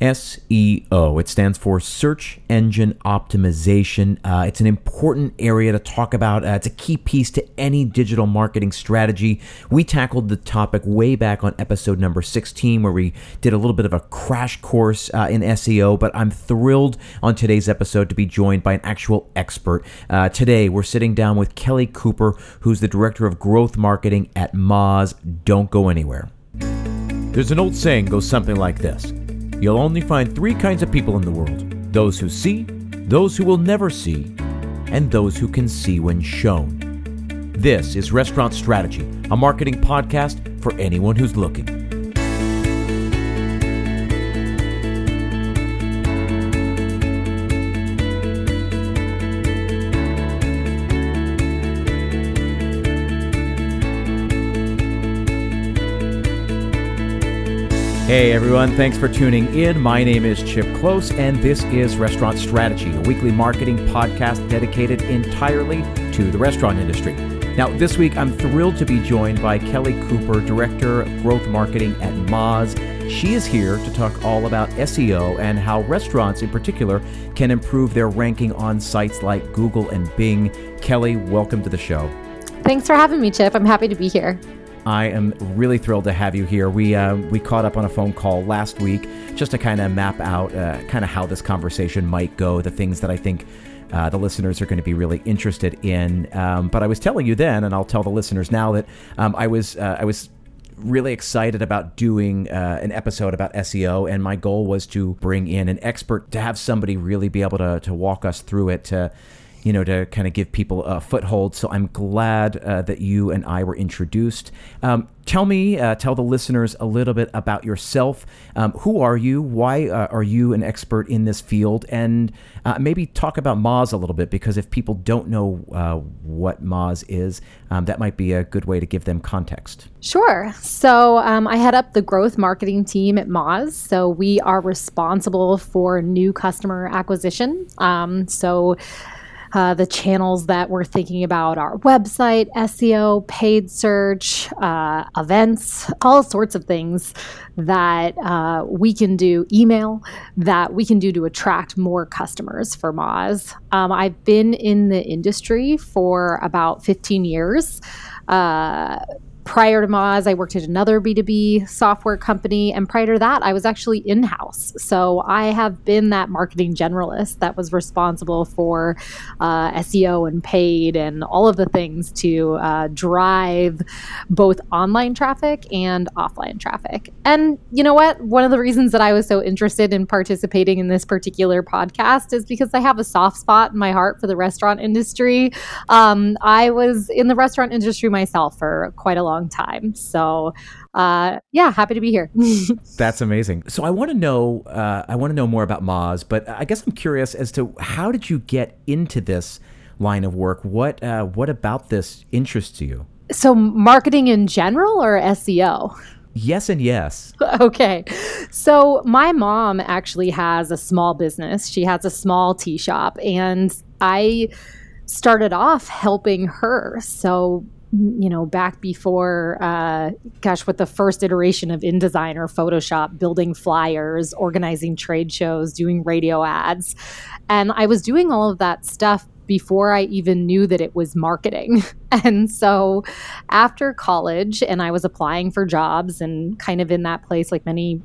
SEO. It stands for Search Engine Optimization. Uh, it's an important area to talk about. Uh, it's a key piece to any digital marketing strategy. We tackled the topic way back on episode number 16, where we did a little bit of a crash course uh, in SEO. But I'm thrilled on today's episode to be joined by an actual expert. Uh, today, we're sitting down with Kelly Cooper, who's the Director of Growth Marketing at Moz. Don't go anywhere. There's an old saying goes something like this You'll only find three kinds of people in the world those who see, those who will never see, and those who can see when shown. This is Restaurant Strategy, a marketing podcast for anyone who's looking. Hey everyone, thanks for tuning in. My name is Chip Klose, and this is Restaurant Strategy, a weekly marketing podcast dedicated entirely to the restaurant industry. Now, this week I'm thrilled to be joined by Kelly Cooper, Director of Growth Marketing at Moz. She is here to talk all about SEO and how restaurants in particular can improve their ranking on sites like Google and Bing. Kelly, welcome to the show. Thanks for having me, Chip. I'm happy to be here. I am really thrilled to have you here. We uh, we caught up on a phone call last week just to kind of map out uh, kind of how this conversation might go, the things that I think uh, the listeners are going to be really interested in. Um, but I was telling you then, and I'll tell the listeners now that um, I was uh, I was really excited about doing uh, an episode about SEO, and my goal was to bring in an expert to have somebody really be able to to walk us through it. To, you know, to kind of give people a foothold. So I'm glad uh, that you and I were introduced. Um, tell me, uh, tell the listeners a little bit about yourself. Um, who are you? Why uh, are you an expert in this field? And uh, maybe talk about Moz a little bit, because if people don't know uh, what Moz is, um, that might be a good way to give them context. Sure. So um, I head up the growth marketing team at Moz. So we are responsible for new customer acquisition. Um, so uh, the channels that we're thinking about are website, SEO, paid search, uh, events, all sorts of things that uh, we can do, email, that we can do to attract more customers for Moz. Um, I've been in the industry for about 15 years. Prior to Moz, I worked at another B2B software company. And prior to that, I was actually in house. So I have been that marketing generalist that was responsible for uh, SEO and paid and all of the things to uh, drive both online traffic and offline traffic. And you know what? One of the reasons that I was so interested in participating in this particular podcast is because I have a soft spot in my heart for the restaurant industry. Um, I was in the restaurant industry myself for quite a long long time. So, uh, yeah, happy to be here. That's amazing. So, I want to know, uh, I want to know more about Moz, but I guess I'm curious as to how did you get into this line of work? What, uh, what about this interests you? So, marketing in general or SEO? Yes and yes. Okay. So, my mom actually has a small business. She has a small tea shop, and I started off helping her. So, you know, back before, uh, gosh, with the first iteration of InDesign or Photoshop, building flyers, organizing trade shows, doing radio ads. And I was doing all of that stuff before I even knew that it was marketing. and so after college, and I was applying for jobs and kind of in that place, like many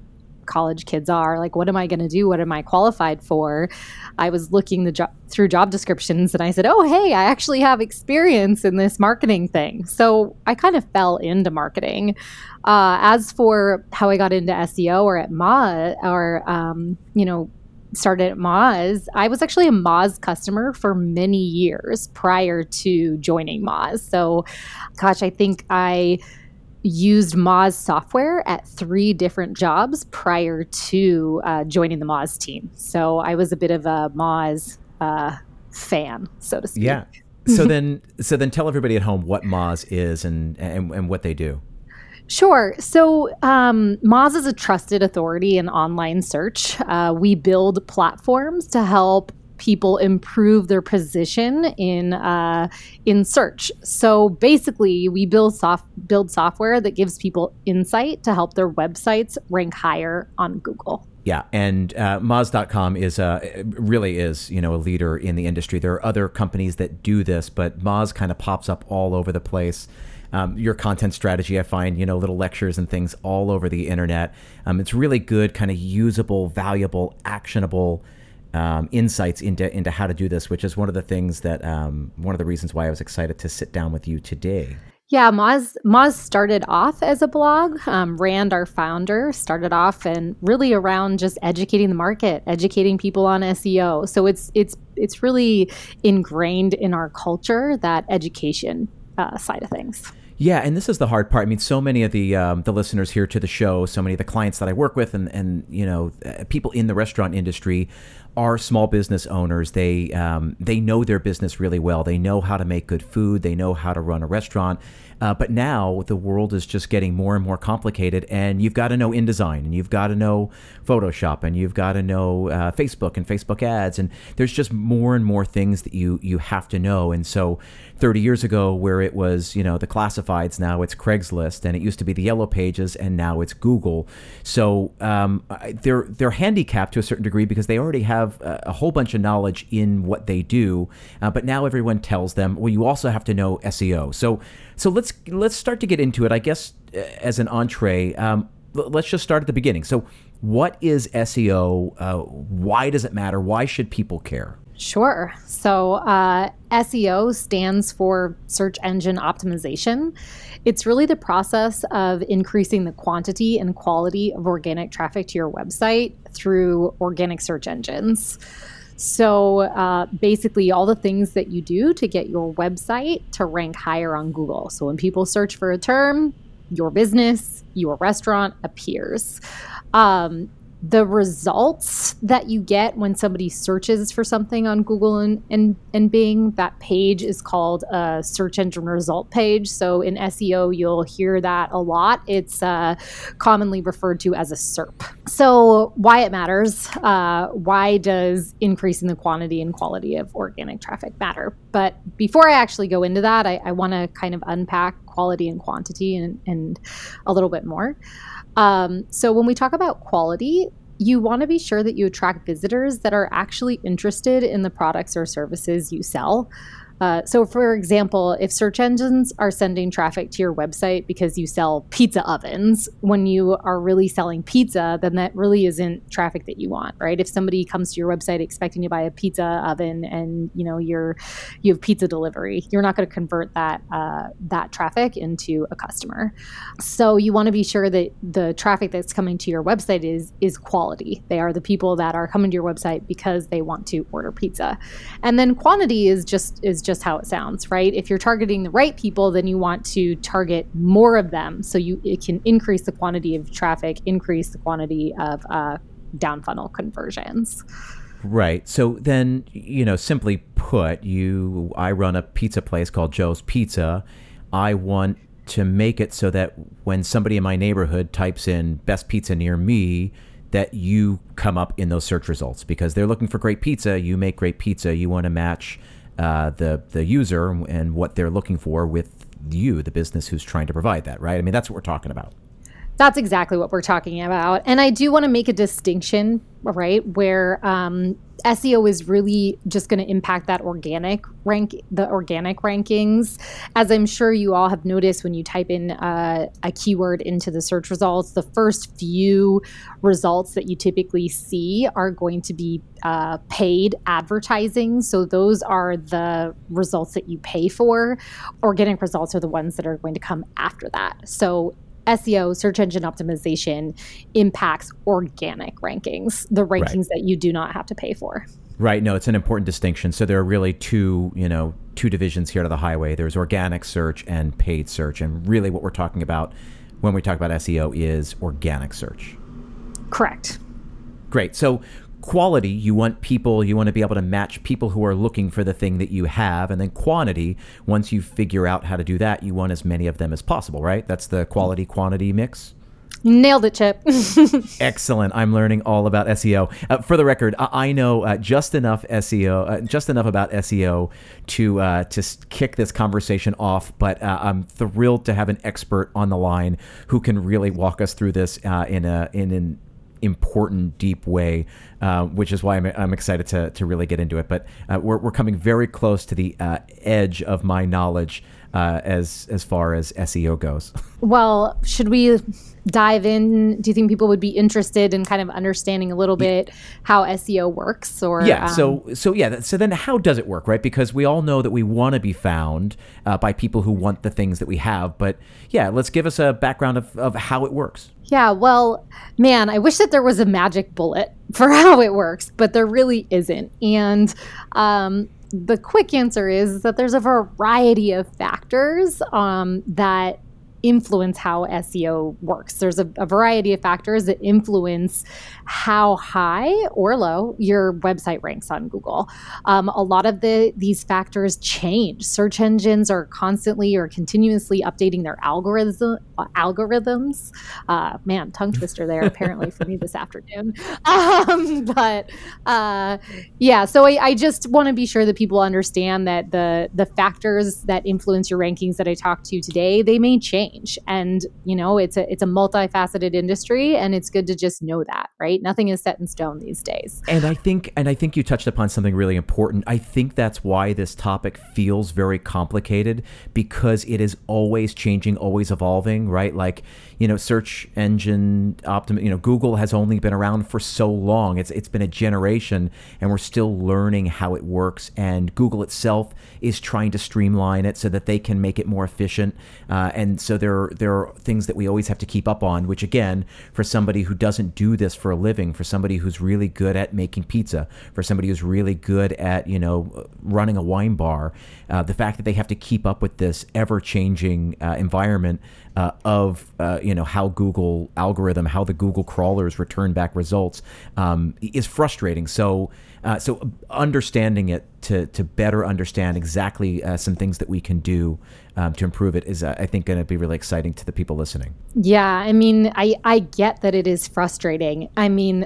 college kids are like what am i going to do? What am i qualified for? I was looking the job through job descriptions and i said oh hey i actually have experience in this marketing thing. So i kind of fell into marketing. Uh, as for how i got into seo or at ma or um, you know started at Moz, I was actually a Moz customer for many years prior to joining Moz. So, gosh, I think I used Moz software at three different jobs prior to uh, joining the Moz team. So I was a bit of a Moz uh, fan, so to speak. Yeah. So then, so then, tell everybody at home what Moz is and and, and what they do. Sure. So, um, Moz is a trusted authority in online search. Uh, we build platforms to help people improve their position in uh, in search. So basically, we build soft build software that gives people insight to help their websites rank higher on Google. Yeah, and uh, Moz.com is uh, really is you know a leader in the industry. There are other companies that do this, but Moz kind of pops up all over the place. Um, your content strategy, I find, you know, little lectures and things all over the internet. Um, it's really good, kind of usable, valuable, actionable um, insights into into how to do this, which is one of the things that um, one of the reasons why I was excited to sit down with you today. Yeah, Moz Moz started off as a blog. Um, Rand, our founder, started off and really around just educating the market, educating people on SEO. So it's it's it's really ingrained in our culture that education uh, side of things. Yeah, and this is the hard part. I mean, so many of the um, the listeners here to the show, so many of the clients that I work with, and and you know, uh, people in the restaurant industry are small business owners. They um, they know their business really well. They know how to make good food. They know how to run a restaurant. Uh, but now the world is just getting more and more complicated, and you've got to know InDesign, and you've got to know Photoshop, and you've got to know uh, Facebook and Facebook ads, and there's just more and more things that you you have to know. And so, 30 years ago, where it was you know the classifieds, now it's Craigslist, and it used to be the Yellow Pages, and now it's Google. So um, they're they're handicapped to a certain degree because they already have a, a whole bunch of knowledge in what they do, uh, but now everyone tells them, well, you also have to know SEO. So so let's let's start to get into it. I guess uh, as an entree, um, let's just start at the beginning. So, what is SEO? Uh, why does it matter? Why should people care? Sure. So, uh, SEO stands for search engine optimization. It's really the process of increasing the quantity and quality of organic traffic to your website through organic search engines. So uh, basically, all the things that you do to get your website to rank higher on Google. So when people search for a term, your business, your restaurant appears. Um, the results that you get when somebody searches for something on Google and, and, and Bing, that page is called a search engine result page. So in SEO, you'll hear that a lot. It's uh, commonly referred to as a SERP. So, why it matters? Uh, why does increasing the quantity and quality of organic traffic matter? But before I actually go into that, I, I want to kind of unpack quality and quantity and, and a little bit more. Um, so when we talk about quality, you want to be sure that you attract visitors that are actually interested in the products or services you sell. Uh, so, for example, if search engines are sending traffic to your website because you sell pizza ovens, when you are really selling pizza, then that really isn't traffic that you want, right? If somebody comes to your website expecting to buy a pizza oven and you know you're you have pizza delivery, you're not going to convert that uh, that traffic into a customer. So, you want to be sure that the traffic that's coming to your website is is quality. They are the people that are coming to your website because they want to order pizza, and then quantity is just is just how it sounds, right? If you're targeting the right people, then you want to target more of them so you it can increase the quantity of traffic, increase the quantity of uh, down funnel conversions. Right. So then, you know, simply put, you I run a pizza place called Joe's Pizza. I want to make it so that when somebody in my neighborhood types in best pizza near me, that you come up in those search results because they're looking for great pizza. You make great pizza. You want to match uh, the the user and what they're looking for with you, the business who's trying to provide that, right? I mean, that's what we're talking about. That's exactly what we're talking about. And I do want to make a distinction, right, where um, SEO is really just going to impact that organic rank, the organic rankings. As I'm sure you all have noticed when you type in uh, a keyword into the search results, the first few results that you typically see are going to be uh, paid advertising. So those are the results that you pay for. Organic results are the ones that are going to come after that. So SEO, search engine optimization, impacts organic rankings, the rankings right. that you do not have to pay for. Right. No, it's an important distinction. So there are really two, you know, two divisions here to the highway. There's organic search and paid search, and really what we're talking about when we talk about SEO is organic search. Correct. Great. So quality, you want people, you want to be able to match people who are looking for the thing that you have. And then quantity, once you figure out how to do that, you want as many of them as possible, right? That's the quality quantity mix. Nailed it, Chip. Excellent. I'm learning all about SEO. Uh, for the record, I, I know uh, just enough SEO, uh, just enough about SEO to uh, to kick this conversation off. But uh, I'm thrilled to have an expert on the line who can really walk us through this uh, in a in an important, deep way, uh, which is why I'm, I'm, excited to, to really get into it. But uh, we're, we're coming very close to the uh, edge of my knowledge uh, as as far as SEO goes. Well, should we dive in? Do you think people would be interested in kind of understanding a little bit how SEO works? Or yeah, um, so so yeah, so then how does it work, right? Because we all know that we want to be found uh, by people who want the things that we have, but yeah, let's give us a background of, of how it works. Yeah, well, man, I wish that there was a magic bullet for how it works, but there really isn't. And um, the quick answer is that there's a variety of factors um, that influence how SEO works. There's a, a, variety of factors that influence how high or low your website ranks on Google. Um, a lot of the these factors change. Search engines are constantly or continuously updating their algorithm algorithms. Uh, man, tongue twister there apparently for me this afternoon. Um, but uh, yeah, so I, I just want to be sure that people understand that the the factors that influence your rankings that I talked to you today they may change, and you know it's a it's a multifaceted industry, and it's good to just know that, right? Nothing is set in stone these days. And I think and I think you touched upon something really important. I think that's why this topic feels very complicated because it is always changing, always evolving right? Like, you know, search engine optim, you know, Google has only been around for so long. It's it's been a generation and we're still learning how it works and Google itself is trying to streamline it so that they can make it more efficient. Uh, and so there there are things that we always have to keep up on, which again, for somebody who doesn't do this for a living, for somebody who's really good at making pizza, for somebody who's really good at, you know, running a wine bar, uh, the fact that they have to keep up with this ever changing uh, environment uh, of uh, you know how Google algorithm, how the Google crawlers return back results um, is frustrating. So uh, so understanding it to to better understand exactly uh, some things that we can do um, to improve it is uh, I think going to be really exciting to the people listening. Yeah, I mean, I I get that it is frustrating. I mean,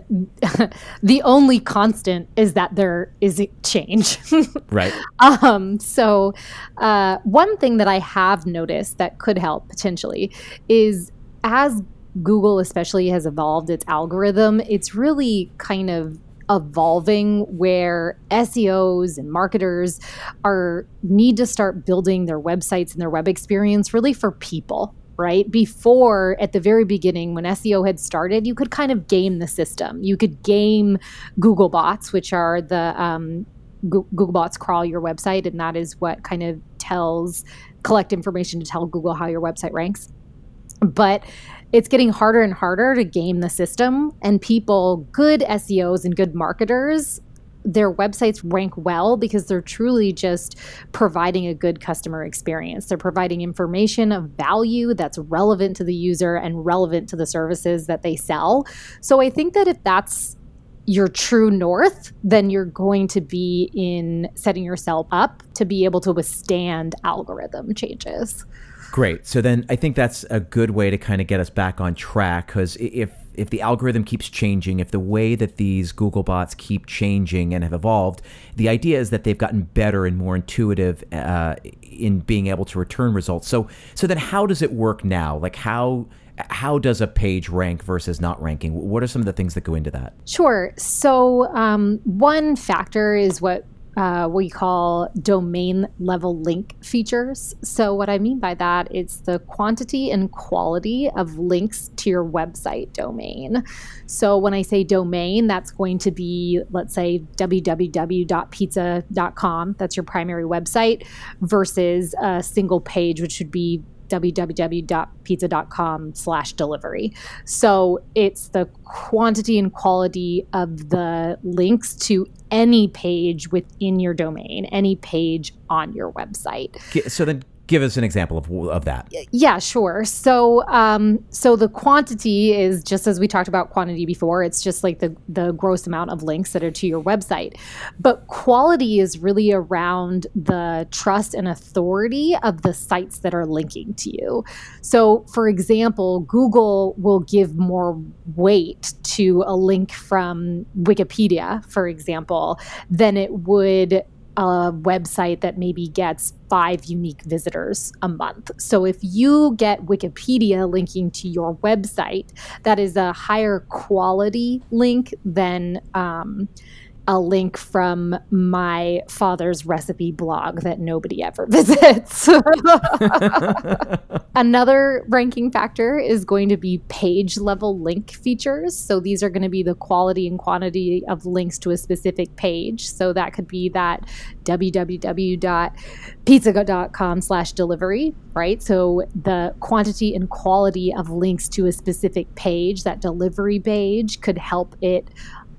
the only constant is that there is change. right. Um. So, uh, one thing that I have noticed that could help potentially is as Google especially has evolved its algorithm, it's really kind of evolving where SEOs and marketers are need to start building their websites and their web experience really for people right? Before, at the very beginning, when SEO had started, you could kind of game the system. You could game Google bots, which are the um, Google bots crawl your website, and that is what kind of tells, collect information to tell Google how your website ranks. But it's getting harder and harder to game the system and people good SEOs and good marketers their websites rank well because they're truly just providing a good customer experience. They're providing information of value that's relevant to the user and relevant to the services that they sell. So I think that if that's your true north, then you're going to be in setting yourself up to be able to withstand algorithm changes. Great. So then I think that's a good way to kind of get us back on track because if if the algorithm keeps changing, if the way that these Google bots keep changing and have evolved, the idea is that they've gotten better and more intuitive uh, in being able to return results. So so then how does it work now? Like how how does a page rank versus not ranking? What are some of the things that go into that? Sure. So, um, one factor is what uh, we call domain level link features. So, what I mean by that, it's the quantity and quality of links to your website domain. So, when I say domain, that's going to be, let's say, www.pizza.com. That's your primary website, versus a single page, which would be www.pizza.com slash delivery. So it's the quantity and quality of the links to any page within your domain, any page on your website. So then give us an example of, of that. Yeah, sure. So, um, so the quantity is just as we talked about quantity before. It's just like the the gross amount of links that are to your website, but quality is really around the trust and authority of the sites that are linking to you. So, for example, Google will give more weight to a link from Wikipedia, for example, than it would a website that maybe gets five unique visitors a month. So if you get Wikipedia linking to your website, that is a higher quality link than. Um, a link from my father's recipe blog that nobody ever visits. Another ranking factor is going to be page level link features. So these are going to be the quality and quantity of links to a specific page. So that could be that www.pizza.com slash delivery, right? So the quantity and quality of links to a specific page, that delivery page could help it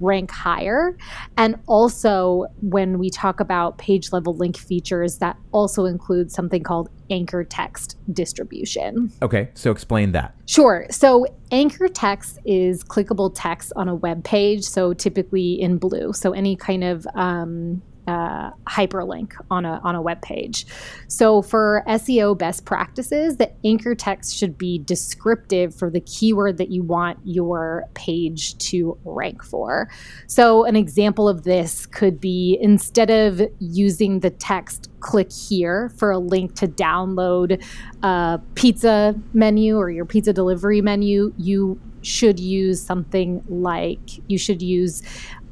rank higher. And also, when we talk about page level link features, that also includes something called anchor text distribution. Okay, so explain that. Sure. So, anchor text is clickable text on a web page, so typically in blue. So, any kind of um, uh, hyperlink on a on a web page. So for SEO best practices, the anchor text should be descriptive for the keyword that you want your page to rank for. So an example of this could be instead of using the text click here for a link to download a pizza menu or your pizza delivery menu, you should use something like you should use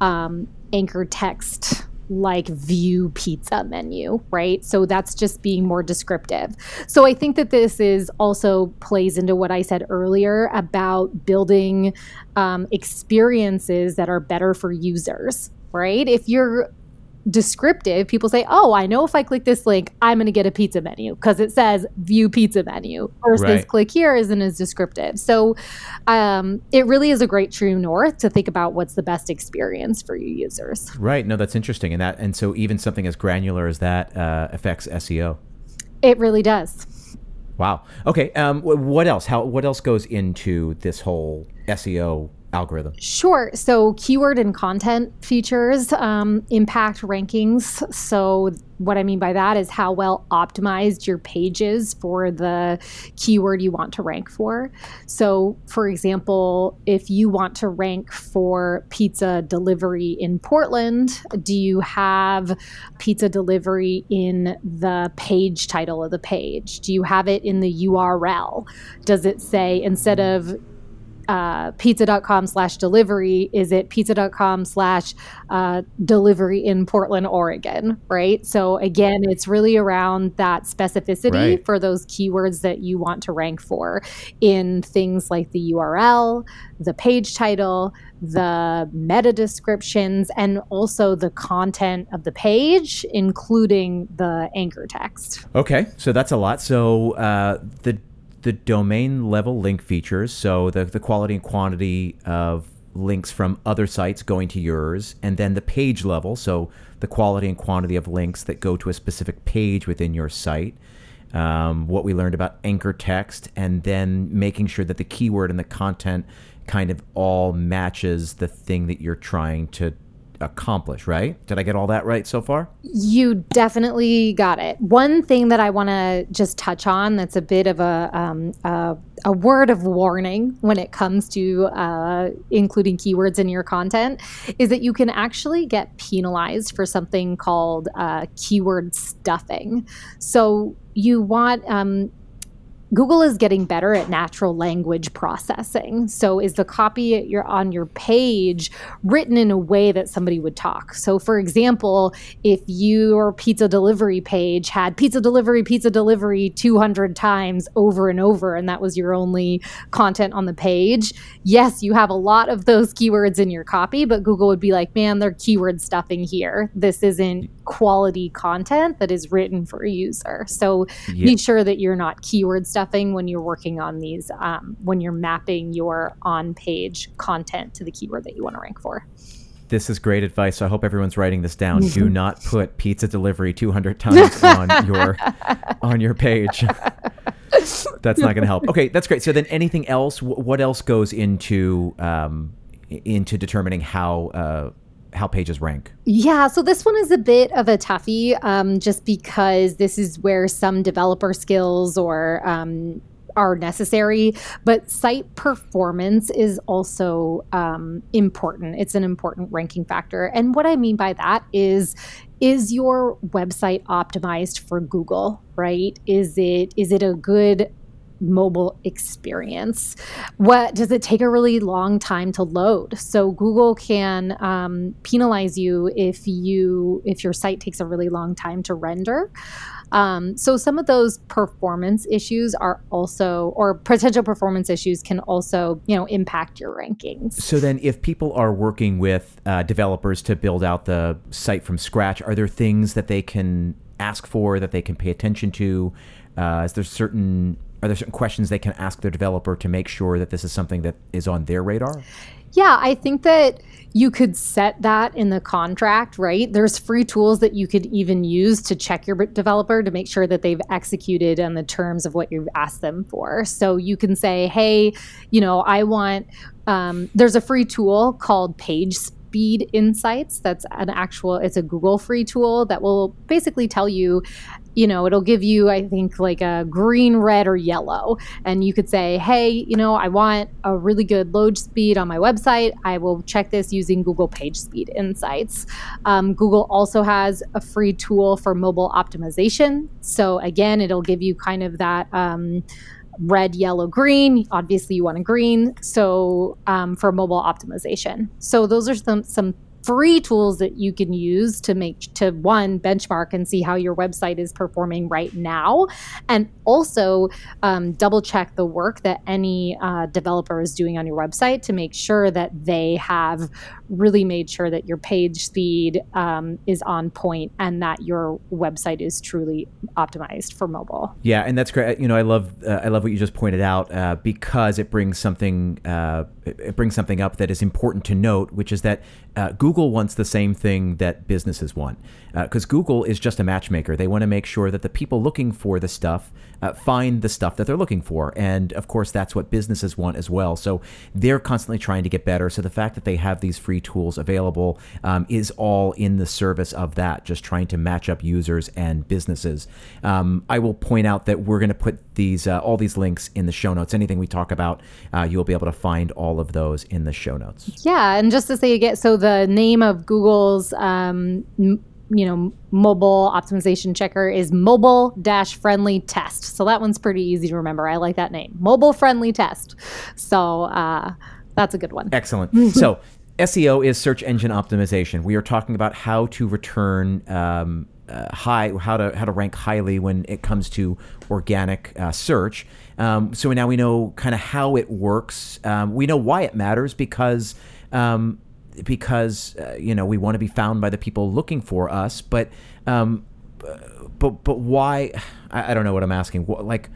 um, anchor text like view pizza menu, right? So that's just being more descriptive. So I think that this is also plays into what I said earlier about building um, experiences that are better for users, right? If you're descriptive, people say, "Oh, I know if I click this link, I'm going to get a pizza menu because it says view pizza menu." Versus right. click here isn't as descriptive. So, um, it really is a great true north to think about what's the best experience for your users. Right. No, that's interesting, and that and so even something as granular as that uh, affects SEO. It really does. Wow. Okay. Um, what else? How? What else goes into this whole SEO algorithm? Sure. So, keyword and content features um, impact rankings. So, what I mean by that is how well optimized your page is for the keyword you want to rank for. So, for example, if you want to rank for pizza delivery in Portland, do you have pizza delivery in the page title of the page? Do you have it in the URL? Does it say instead of uh, pizza.com slash delivery. Is it pizza.com slash uh, delivery in portland oregon right? So again it's really around that specificity right. for those keywords that you want to rank for in things like the url the page title the meta descriptions and also the content of the page including the anchor text. Okay so that's a lot. So uh, the the domain level link features, so the, the quality and quantity of links from other sites going to yours, and then the page level, so the quality and quantity of links that go to a specific page within your site. Um, what we learned about anchor text, and then making sure that the keyword and the content kind of all matches the thing that you're trying to accomplish, right? Did I get all that right so far? You definitely got it. One thing that I want to just touch on that's a bit of a, um, a, a word of warning when it comes to uh, including keywords in your content is that you can actually get penalized for something called uh, keyword stuffing. So you want um, Google is getting better at natural language processing. So is the copy your on your page written in a way that somebody would talk? So for example, if your pizza delivery page had pizza delivery, pizza delivery 200 times over and over and that was your only content on the page, yes, you have a lot of those keywords in your copy, but Google would be like, "Man, they're keyword stuffing here. This isn't quality content that is written for a user." So yeah. be sure that you're not keyword stuffing stuffing when you're working on these, um, when you're mapping your on page content to the keyword that you want to rank for. This is great advice. I hope everyone's writing this down. Do not put pizza delivery 200 times on your on your page. That's not going to help. Okay, that's great. So then, anything else? What else goes into um, into determining how uh, how pages rank? Yeah, so this one is a bit of a toughie, um, just because this is where some developer skills or um, are necessary, but site performance is also um, important. It's an important ranking factor. And what I mean by that is is your website optimized for Google, right? Is it is it a good mobile experience. What does it take a really long time to load? So Google can um, penalize you if you if your site takes a really long time to render. Um, so some of those performance issues are also, or potential performance issues can also, you know, impact your rankings. So then, if people are working with uh, developers to build out the site from scratch, are there things that they can ask for that they can pay attention to? Uh, is there certain are there certain questions they can ask their developer to make sure that this is something that is on their radar? Yeah, I think that you could set that in the contract, right? There's free tools that you could even use to check your developer to make sure that they've executed on the terms of what you've asked them for. So you can say, hey, you know, I want, um, there's a free tool called Page Speed Insights. That's an actual, it's a Google free tool that will basically tell you you know, it'll give you, I think, like a green, red, or yellow. And you could say, hey, you know, I want a really good load speed on my website. I will check this using Google Page Speed Insights. Um, Google also has a free tool for mobile optimization. So, again, it'll give you kind of that. Um, red, yellow, green. Obviously, you want a green. So um, for mobile optimization. So those are some some free tools that you can use to make to one benchmark and see how your website is performing right now and also um, double check the work that any uh, developer is doing on your website to make sure that they have really made sure that your page speed um, is on point and that your website is truly optimized for mobile. Yeah and that's great. You know i love uh, i love what you just pointed out uh, because it brings something uh, it brings something up that is important to note which is that uh, google Google wants the same thing that businesses want. Because uh, Google is just a matchmaker. They want to make sure that the people looking for the stuff uh, find the stuff that they're looking for. And of course, that's what businesses want as well. So they're constantly trying to get better. So the fact that they have these free tools available um, is all in the service of that, just trying to match up users and businesses. Um, I will point out that we're going to put these uh, all these links in the show notes. Anything we talk about, uh, you'll be able to find all of those in the show notes. Yeah, and just to say again, so the name of Google's um, you know mobile optimization checker is mobile dash friendly test. So that one's pretty easy to remember. I like that name mobile friendly test. So uh, that's a good one. Excellent. So seo is search engine optimization. We are talking about how to return um, uh, high how to how to rank highly when it comes to organic uh, search. Um, so now we know kind of how it works. Um, we know why it matters because um, because uh, you know we want to be found by the people looking for us. But um, but but why? I, I don't know what I'm asking. Like.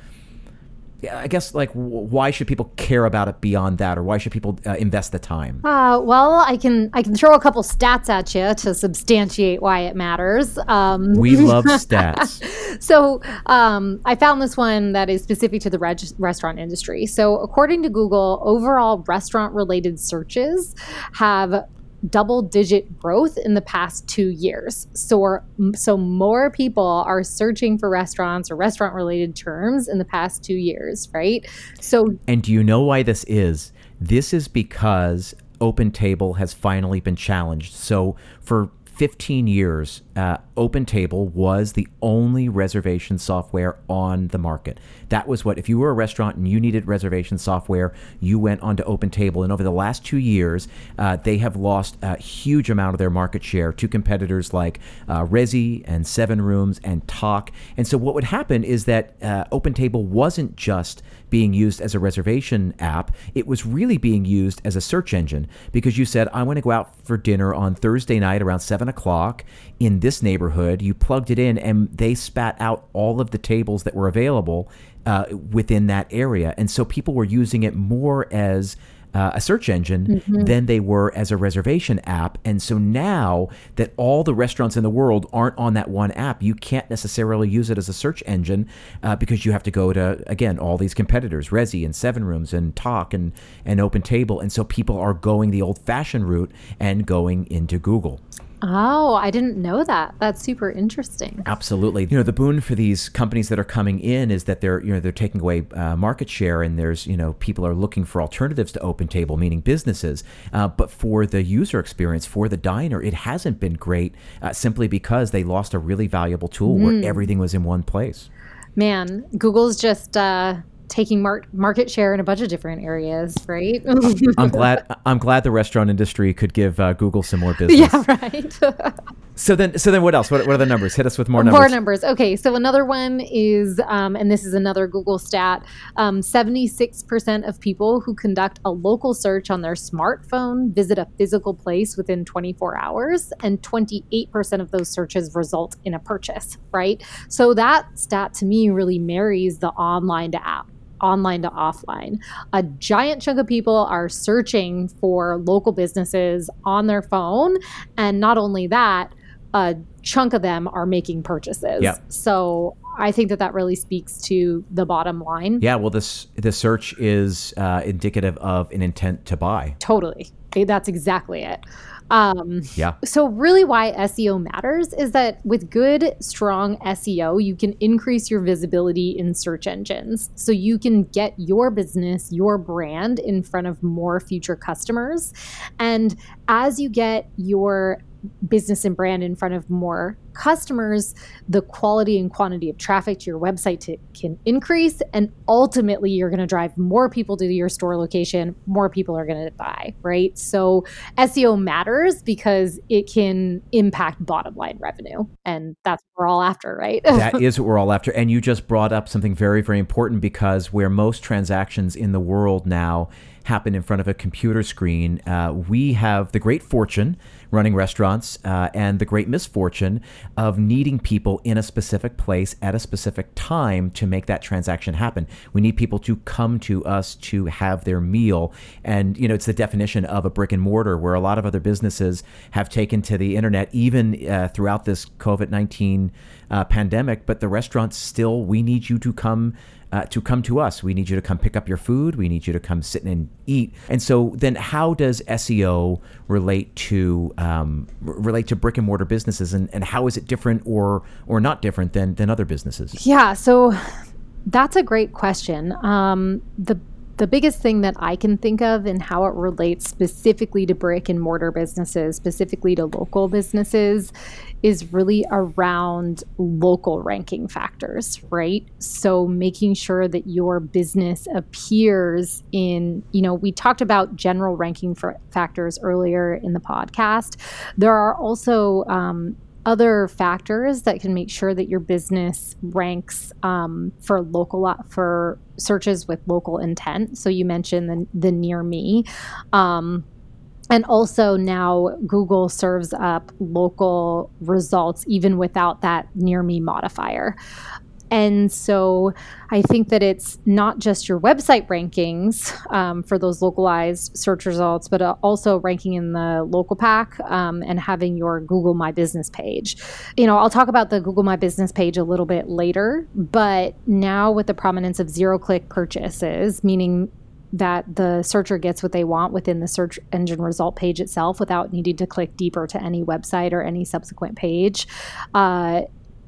I guess like why should people care about it beyond that, or why should people uh, invest the time? Uh, well, I can I can throw a couple stats at you to substantiate why it matters. Um, we love stats. so um, I found this one that is specific to the reg- restaurant industry. So according to Google, overall restaurant related searches have double digit growth in the past two years. So, so more people are searching for restaurants or restaurant related terms in the past two years, right? So, and do you know why this is? This is because OpenTable has finally been challenged. So, for 15 years, uh, OpenTable was the only reservation software on the market. That was what, if you were a restaurant and you needed reservation software, you went onto OpenTable. And over the last two years, uh, they have lost a huge amount of their market share to competitors like uh, Resy and Seven Rooms and Tock. And so what would happen is that uh, OpenTable wasn't just being used as a reservation app, it was really being used as a search engine because you said, I want to go out for dinner on Thursday night around 7 o'clock in this neighborhood. You plugged it in and they spat out all of the tables that were available uh, within that area. And so people were using it more as uh, a search engine Mm-hmm. than they were as a reservation app. And so now that all the restaurants in the world aren't on that one app, you can't necessarily use it as a search engine uh, because you have to go to again all these competitors, Resy and Seven Rooms and Tock and and Open Table, and so people are going the old-fashioned route and going into Google. Oh, I didn't know that. That's super interesting. Absolutely. You know, the boon for these companies that are coming in is that they're, you know, they're taking away uh, market share and there's, you know, people are looking for alternatives to Open Table, meaning businesses. Uh, but for the user experience, for the diner, it hasn't been great uh, simply because they lost a really valuable tool where everything was in one place. Man, Google's just uh, taking mar- market share in a bunch of different areas, right? I'm glad. I'm glad the restaurant industry could give uh, Google some more business. yeah, right. So then, so then, what else? What, what are the numbers? Hit us with more numbers. More numbers. Okay, so another one is, um, and this is another Google stat um, 76% of people who conduct a local search on their smartphone visit a physical place within 24 hours, and 28% of those searches result in a purchase, right? So that stat to me really marries the online to app. Online to offline. A giant chunk of people are searching for local businesses on their phone. And not only that, a chunk of them are making purchases. Yeah. So I think that that really speaks to the bottom line. Yeah. Well, this the search is uh, indicative of an intent to buy. Totally. That's exactly it. Um, Yeah. so, really, why SEO matters is that with good, strong SEO, you can increase your visibility in search engines. So, you can get your business, your brand in front of more future customers. And as you get your business and brand in front of more customers, the quality and quantity of traffic to your website to, can increase. And ultimately, you're going to drive more people to your store location, more people are going to buy, right? So, SEO matters because it can impact bottom line revenue. And that's what we're all after, right? that is what we're all after. And you just brought up something very, very important because where most transactions in the world now happen in front of a computer screen, uh, we have the great fortune running restaurants uh, and the great misfortune of needing people in a specific place at a specific time to make that transaction happen. We need people to come to us to have their meal. And, you know, it's the definition of a brick and mortar where a lot of other businesses have taken to the internet, even uh, throughout this COVID 19 uh, pandemic. But the restaurants still, we need you to come. Uh, to come to us, we need you to come pick up your food. We need you to come sit and eat. And so, then how does SEO relate to um, relate to brick and mortar businesses, and, and how is it different or or not different than than other businesses? Yeah, so that's a great question. Um, the the biggest thing that I can think of and how it relates specifically to brick and mortar businesses, specifically to local businesses, is really around local ranking factors, right? So making sure that your business appears in, you know, we talked about general ranking factors earlier in the podcast. There are also um, other factors that can make sure that your business ranks um, for local for searches with local intent. So you mentioned the, the near me. Um, and also now Google serves up local results even without that near me modifier. And so I think that it's not just your website rankings um, for those localized search results, but uh, also ranking in the local pack um, and having your Google My Business page. You know, I'll talk about the Google My Business page a little bit later, but now with the prominence of zero click purchases, meaning that the searcher gets what they want within the search engine result page itself without needing to click deeper to any website or any subsequent page. Uh,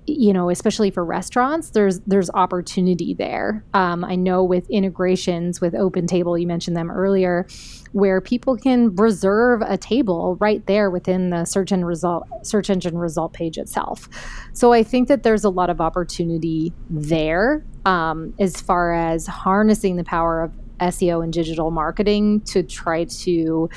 you know, especially for restaurants, there's there's opportunity there. Um, I know with integrations with Open Table, you mentioned them earlier, where people can reserve a table right there within the search engine result search engine result page itself. So I think that there's a lot of opportunity there um, as far as harnessing the power of SEO and digital marketing to try to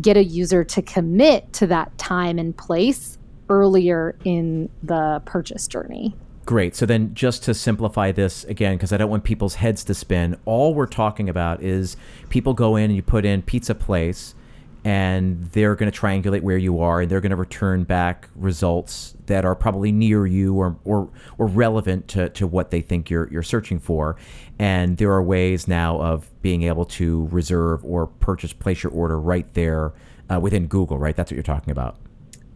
get a user to commit to that time and place earlier in the purchase journey. Great. So then, just to simplify this again, because I don't want people's heads to spin, all we're talking about is people go in and you put in pizza place, and they're going to triangulate where you are and they're going to return back results that are probably near you or, or, or relevant to, to what they think you're, you're searching for. And there are ways now of being able to reserve or purchase, place your order right there uh, within Google, right? That's what you're talking about.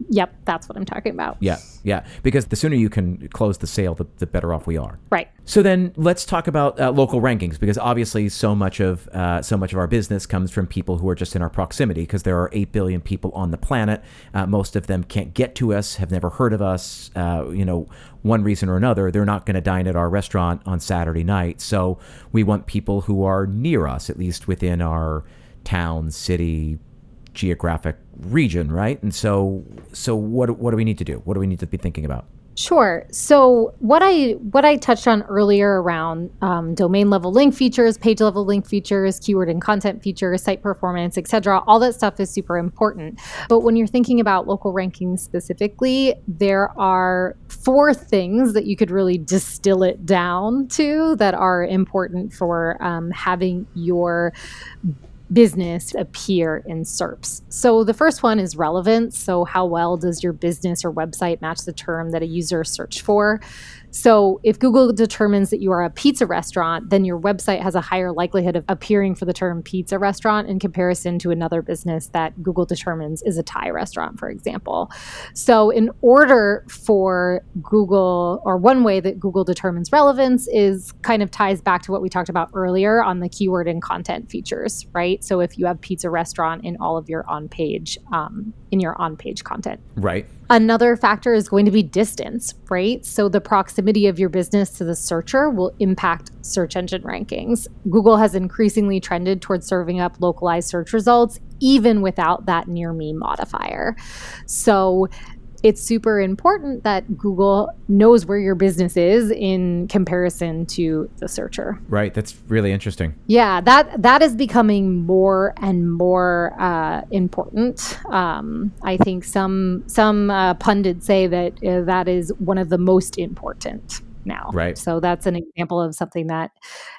Yep, that's what I'm talking about. Yeah, yeah. Because the sooner you can close the sale, the, the better off we are. Right. So then let's talk about uh, local rankings because obviously so much of uh, so much of our business comes from people who are just in our proximity because there are eight billion people on the planet. Uh, most of them can't get to us, have never heard of us. Uh, you know, one reason or another, they're not going to dine at our restaurant on Saturday night. So we want people who are near us, at least within our town, city, geographic region, right? And so, so what what do we need to do? What do we need to be thinking about? Sure. So what I what I touched on earlier around um, domain level link features, page level link features, keyword and content features, site performance, etc. All that stuff is super important. But when you're thinking about local rankings specifically, there are four things that you could really distill it down to that are important for um, having your business appear in SERPs. So the first one is relevance. So, how well does your business or website match the term that a user searched for? So if Google determines that you are a pizza restaurant, then your website has a higher likelihood of appearing for the term pizza restaurant in comparison to another business that Google determines is a Thai restaurant, for example. So in order for Google, or one way that Google determines relevance is kind of ties back to what we talked about earlier on the keyword and content features, right? So if you have pizza restaurant in all of your on-page, um, in your on-page content. Right. Another factor is going to be distance, right? So the proximity of your business to the searcher will impact search engine rankings. Google has increasingly trended towards serving up localized search results, even without that near me modifier. So it's super important that Google knows where your business is in comparison to the searcher. Right. That's really interesting. Yeah, that that is becoming more and more uh, important. Um, I think some some uh, pundits say that uh, that is one of the most important now. Right. So that's an example of something that,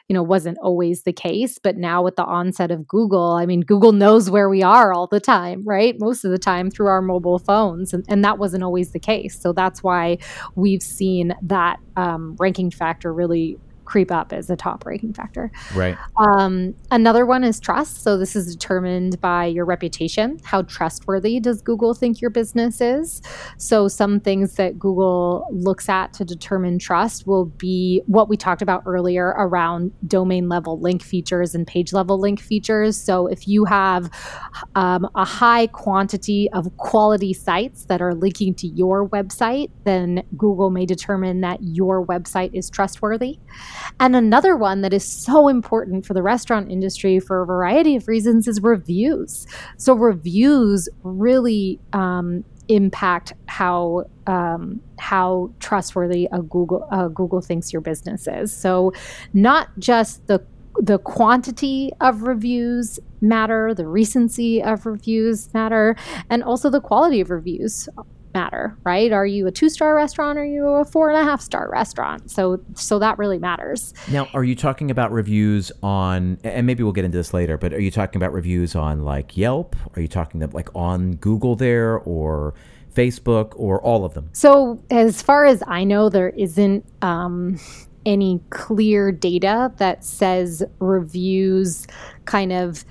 you know, wasn't always the case. But now with the onset of Google, I mean, Google knows where we are all the time, right? Most of the time through our mobile phones. And, and that wasn't always the case. So that's why we've seen that um, ranking factor really creep up as a top ranking factor. Right. Um, another one is trust. So this is determined by your reputation. How trustworthy does Google think your business is? So some things that Google looks at to determine trust will be what we talked about earlier around domain level link features and page level link features. So if you have um, a high quantity of quality sites that are linking to your website, then Google may determine that your website is trustworthy. And another one that is so important for the restaurant industry for a variety of reasons is reviews. So, reviews really um, impact how um, how trustworthy a Google uh, Google thinks your business is. So, not just the the quantity of reviews matter, the recency of reviews matter, and also the quality of reviews matter, right? Are you a two star restaurant? Or are you a four and a half star restaurant? So, so that really matters. Now, are you talking about reviews on, and maybe we'll get into this later, but are you talking about reviews on like Yelp? Are you talking about like on Google there or Facebook or all of them? So, as far as I know, there isn't um, any clear data that says reviews kind of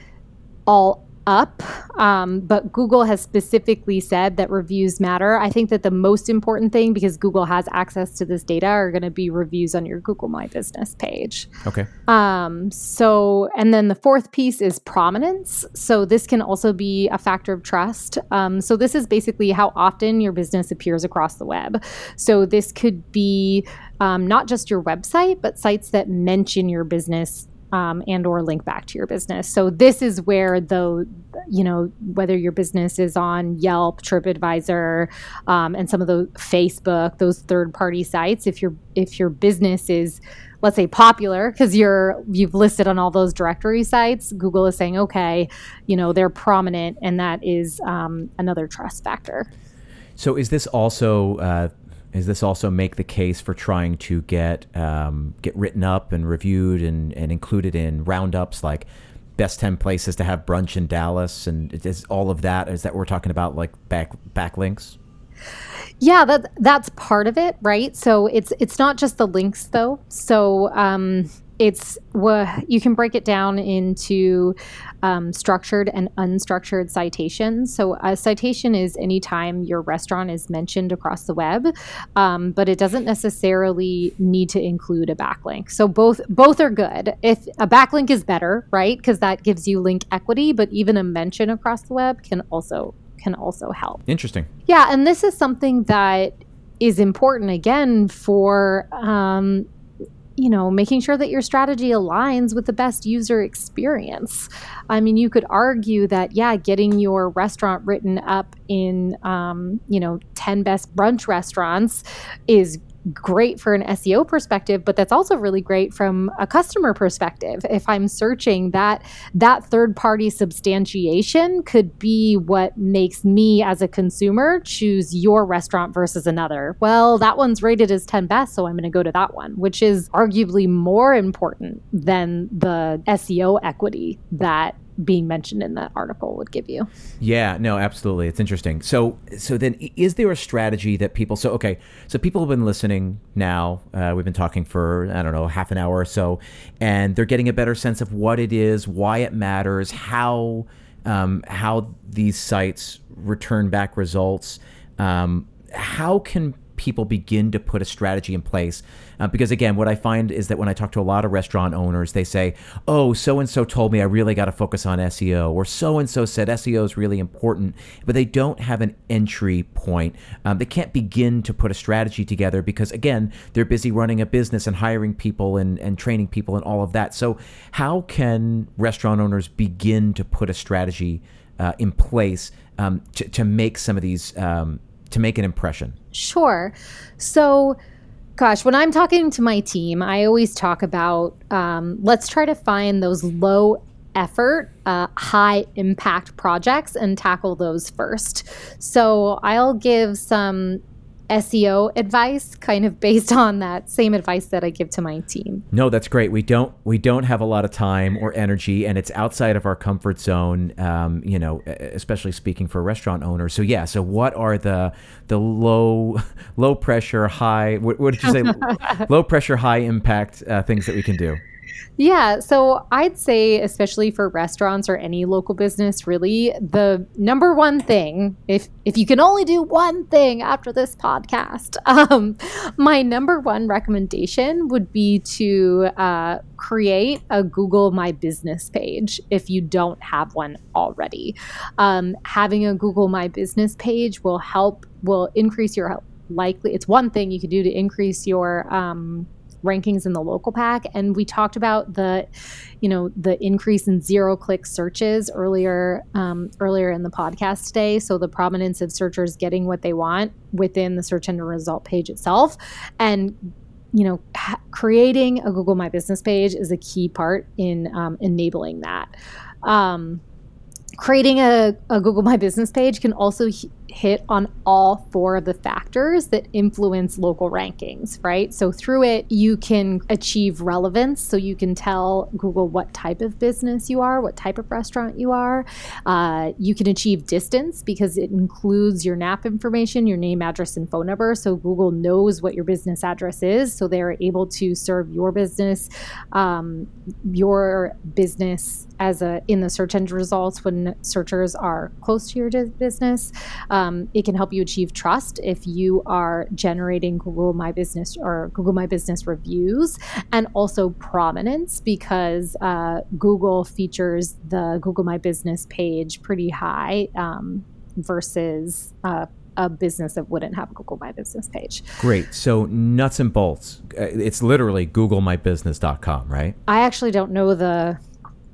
all up, um, but Google has specifically said that reviews matter. I think that the most important thing, because Google has access to this data, are going to be reviews on your Google My Business page. Okay. Um, so, and then the fourth piece is prominence. So, this can also be a factor of trust. Um, so, this is basically how often your business appears across the web. So, this could be um, not just your website, but sites that mention your business um, and or link back to your business. So this is where the you know whether your business is on Yelp, TripAdvisor, um, and some of the Facebook, those third party sites. If your if your business is let's say popular because you're you've listed on all those directory sites google is saying okay you know they're prominent and that is um, another trust factor so is this also uh, is this also make the case for trying to get um, get written up and reviewed and, and included in roundups like best 10 places to have brunch in Dallas? And is all of that is that we're talking about like back backlinks? Yeah that that's part of it right? So it's it's not just the links though. So um it's well, you can break it down into um, structured and unstructured citations. So a citation is anytime your restaurant is mentioned across the web, um, but it doesn't necessarily need to include a backlink. So both both are good. If a backlink is better, right, because that gives you link equity, but even a mention across the web can also can also help. Interesting. Yeah, and this is something that is important again for um, you know, making sure that your strategy aligns with the best user experience. I mean, you could argue that, yeah, getting your restaurant written up in, um, you know, 10 best brunch restaurants is great for an SEO perspective, but that's also really great from a customer perspective. If I'm searching that that third party substantiation could be what makes me as a consumer choose your restaurant versus another. Well, that one's rated as 10 best, so I'm going to go to that one, which is arguably more important than the SEO equity that being mentioned in that article would give you. Yeah, no, absolutely. It's interesting. So, so then, is there a strategy that people? So, okay, so people have been listening now. Uh, we've been talking for I don't know half an hour or so, and they're getting a better sense of what it is, why it matters, how um, how these sites return back results. Um, how can people begin to put a strategy in place. Uh, because again, what I find is that when I talk to a lot of restaurant owners, they say, "Oh, so and so told me I really got to focus on SEO," or "So and so said SEO is really important," but they don't have an entry point. Um, they can't begin to put a strategy together because again, they're busy running a business and hiring people and, and training people and all of that. So, how can restaurant owners begin to put a strategy uh, in place um, to, to make some of these um, to make an impression? Sure. So, gosh, when I'm talking to my team, I always talk about um, let's try to find those low effort, uh, high impact projects and tackle those first. So, I'll give some SEO advice kind of based on that same advice that I give to my team. No, that's great. We don't we don't have a lot of time or energy and it's outside of our comfort zone um, you know, especially speaking for restaurant owners. So yeah, so what are the the low low pressure high what, what did you say low pressure high impact uh, things that we can do? Yeah, so I'd say, especially for restaurants or any local business, really, the number one thing, if if you can only do one thing after this podcast, um, my number one recommendation would be to uh, create a Google My Business page if you don't have one already. Um, having a Google My Business page will help, will increase your likely. It's one thing you could do to increase your um, rankings in the local pack. And we talked about the you know the increase in zero click searches earlier um, earlier in the podcast today. So the prominence of searchers getting what they want within the search engine result page itself. And you know ha- creating a google my business page is a key part in um, enabling that. Um, creating a, a, Google My Business page can also h- hit on all four of the factors that influence local rankings, right? So through it, you can achieve relevance. So you can tell Google what type of business you are, what type of restaurant you are. Uh, you can achieve distance because it includes your NAP information, your name, address, and phone number. So Google knows what your business address is. So they're able to serve your business, um, your business as a in the search engine results when searchers are close to your business. Um, it can help you achieve trust if you are generating Google My Business or Google My Business reviews, and also prominence because uh, Google features the Google My Business page pretty high um, versus. Uh, a business that wouldn't have a Google My Business page. Great. So nuts and bolts. Uh, it's literally googlemybusiness.com, right? I actually don't know the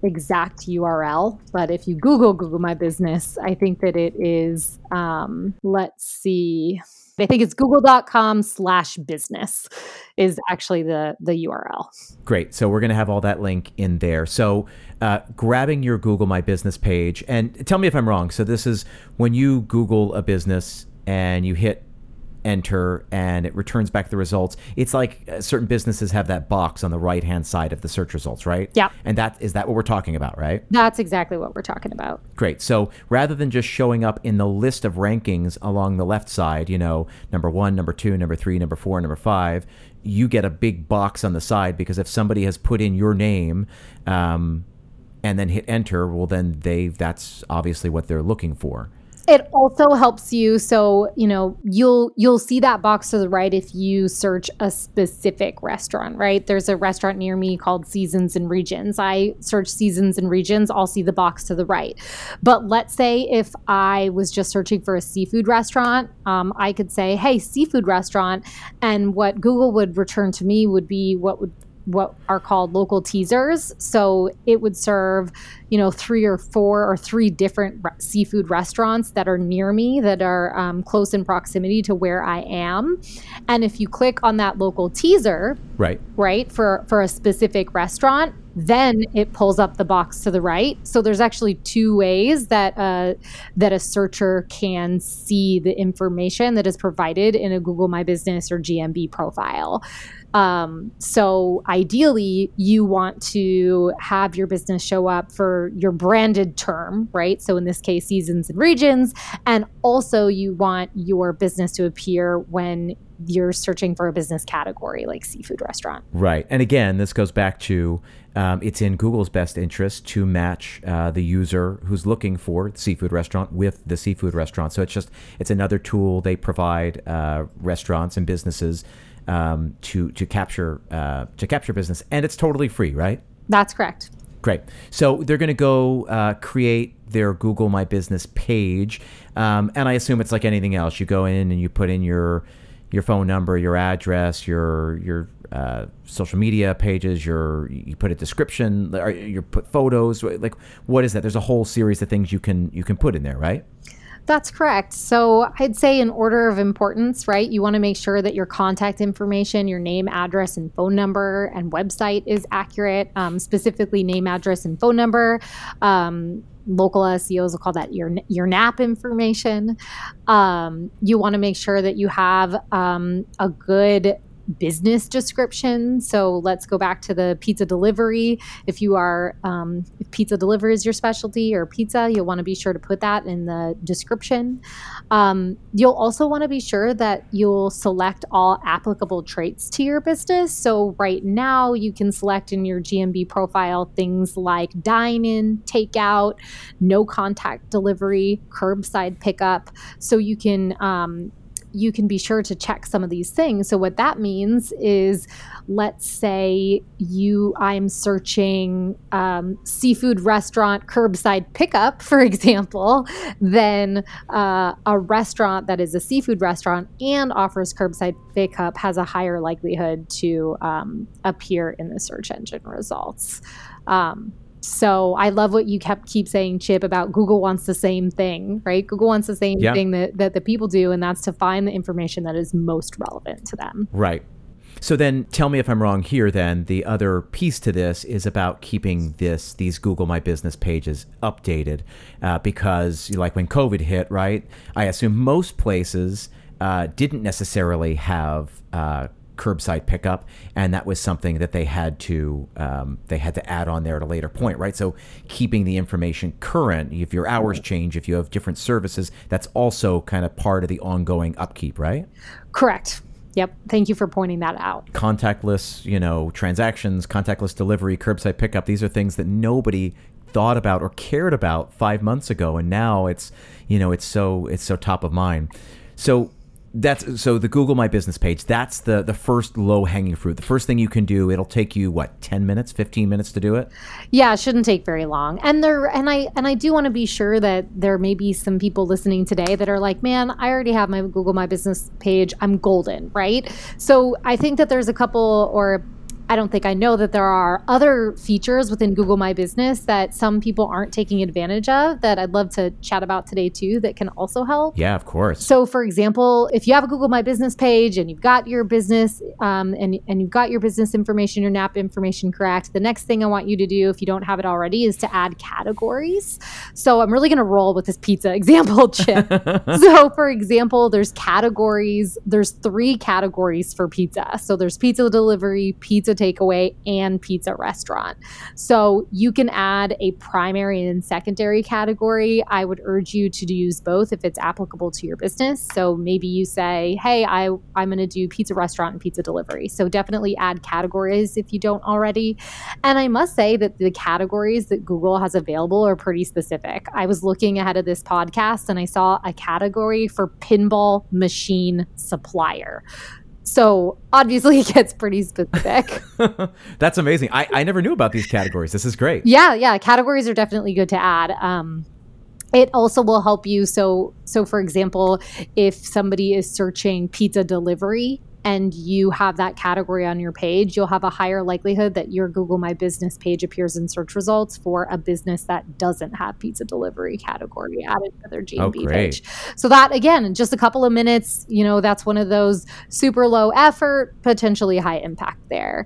exact URL, but if you Google Google My Business, I think that it is, um, let's see, I think it's google.com slash business is actually the, the URL. Great. So we're going to have all that link in there. So uh, grabbing your Google My Business page, and tell me if I'm wrong. So this is when you Google a business and you hit enter and it returns back the results. It's like uh, certain businesses have that box on the right hand side of the search results, right? Yeah. And that is that what we're talking about, right? That's exactly what we're talking about. Great. So rather than just showing up in the list of rankings along the left side, you know, number one, number two, number three, number four, number five, you get a big box on the side because if somebody has put in your name, um, and then hit enter, well, then they that's obviously what they're looking for. It also helps you so, you know, you'll you'll see that box to the right if you search a specific restaurant, right? There's a restaurant near me called Seasons and Regions. I search Seasons and Regions, I'll see the box to the right. But let's say if I was just searching for a seafood restaurant, um, I could say, "Hey, seafood restaurant," and what Google would return to me would be what would what are called local teasers. So it would serve, you know, three or four or three different re- seafood restaurants that are near me that are um, close in proximity to where I am. And if you click on that local teaser, right, right, for for a specific restaurant, then it pulls up the box to the right. So there's actually two ways that uh, that a searcher can see the information that is provided in a Google My Business or GMB profile. Um, so ideally, you want to have your business show up for your branded term, right? So in this case, seasons and regions. And also, you want your business to appear when you're searching for a business category like seafood restaurant. Right. And again, this goes back to um, it's in Google's best interest to match uh, the user who's looking for seafood restaurant with the seafood restaurant. So it's just it's another tool they provide uh, restaurants and businesses um, to to capture uh, to capture business, and it's totally free, right? That's correct. Great. So they're going to go uh, create their Google My Business page, um, and I assume it's like anything else. You go in and you put in your your phone number, your address, your your uh, social media pages, your you put a description, or you put photos. Like what is that? There's a whole series of things you can you can put in there, right? That's correct. So I'd say, in order of importance, right, you want to make sure that your contact information, your name, address, and phone number and website is accurate, um, specifically name, address, and phone number. Um, local SEOs will call that your your NAP information. Um, you want to make sure that you have um, a good business description. So let's go back to the pizza delivery. If you are, um, if pizza delivery is your specialty or pizza, you'll want to be sure to put that in the description. Um, you'll also want to be sure that you'll select all applicable traits to your business. So right now, you can select in your GMB profile things like dine in, takeout, no contact delivery, curbside pickup. So you can um, you can be sure to check some of these things. So what that means is, let's say you I'm searching um, seafood restaurant curbside pickup, for example, then uh, a restaurant that is a seafood restaurant and offers curbside pickup has a higher likelihood to um, appear in the search engine results. Um, so I love what you kept keep saying, Chip, about Google wants the same thing, right? Google wants the same yeah. thing that, that the people do, and that's to find the information that is most relevant to them. Right. So then tell me if I'm wrong here then the other piece to this is about keeping this these Google My Business pages updated uh, because like when COVID hit, right? I assume most places uh, didn't necessarily have uh, curbside pickup, and that was something that they had to um, they had to add on there at a later point, right? So keeping the information current, if your hours change, if you have different services, that's also kind of part of the ongoing upkeep, right? Correct. Yep. Thank you for pointing that out. Contactless, you know, transactions, contactless delivery, curbside pickup. These are things that nobody thought about or cared about five months ago, and now it's, you know, it's so it's so top of mind. So that's so the Google My Business page. That's the the first low hanging fruit. The first thing you can do. It'll take you what ten minutes, fifteen minutes to do it. Yeah, it shouldn't take very long. And there and I and I do want to be sure that there may be some people listening today that are like, man, I already have my Google My Business page. I'm golden, right? So I think that there's a couple or I don't think I know that there are other features within Google My Business that some people aren't taking advantage of that I'd love to chat about today too that can also help. Yeah, of course. So, for example, if you have a Google My Business page and you've got your business um, and, and you've got your business information, your NAP information correct, the next thing I want you to do, if you don't have it already, is to add categories. So, I'm really going to roll with this pizza example, Chip. so, for example, there's categories, there's three categories for pizza. So, there's pizza delivery, pizza takeaway and pizza restaurant. So you can add a primary and secondary category. I would urge you to use both if it's applicable to your business. So maybe you say, hey, I, I'm going to do pizza restaurant and pizza delivery. So definitely add categories if you don't already. And I must say that the categories that Google has available are pretty specific. I was looking ahead of this podcast and I saw a category for pinball machine supplier. So obviously, it gets pretty specific. That's amazing. I, I never knew about these categories. This is great. Yeah, yeah. Categories are definitely good to add. Um, it also will help you. So, so for example, if somebody is searching pizza delivery, and you have that category on your page, you'll have a higher likelihood that your Google My Business page appears in search results for a business that doesn't have pizza delivery category added to their GMB oh, page. So that again, in just a couple of minutes, you know, that's one of those super low effort, potentially high impact there.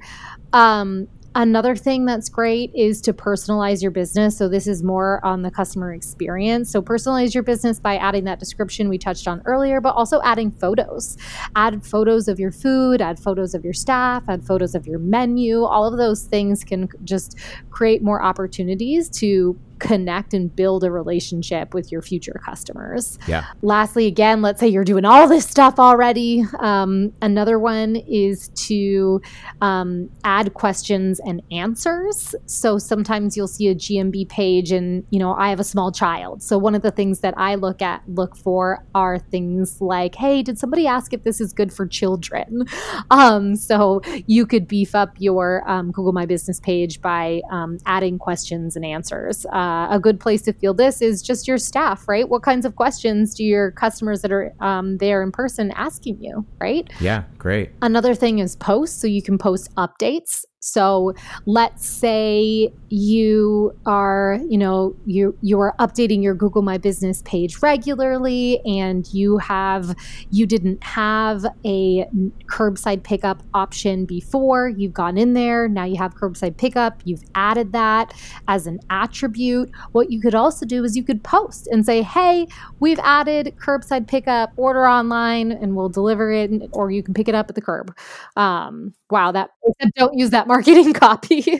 Um, Another thing that's great is to personalize your business. So, this is more on the customer experience. So, personalize your business by adding that description we touched on earlier, but also adding photos. Add photos of your food, add photos of your staff, add photos of your menu. All of those things can just create more opportunities to connect and build a relationship with your future customers. Yeah. Lastly, again, let's say you're doing all this stuff already. Um, another one is to um, add questions and answers. So sometimes you'll see a GMB page, and you know I have a small child. So one of the things that I look at look for are things like, "Hey, did somebody ask if this is good for children?" Um, so you could beef up your um, Google My Business page by um, adding questions and answers. Uh, uh, a good place to feel this is just your staff, right? What kinds of questions do your customers that are um, there in person asking you, right? Yeah, great. Another thing is posts. So you can post updates so let's say you are, you know, you you are updating your Google My Business page regularly and you have you didn't have a curbside pickup option before. You've gone in there, now you have curbside pickup, you've added that as an attribute. What you could also do is you could post and say, "Hey, we've added curbside pickup, order online and we'll deliver it or you can pick it up at the curb." Um, wow, that don't use that marketing copy.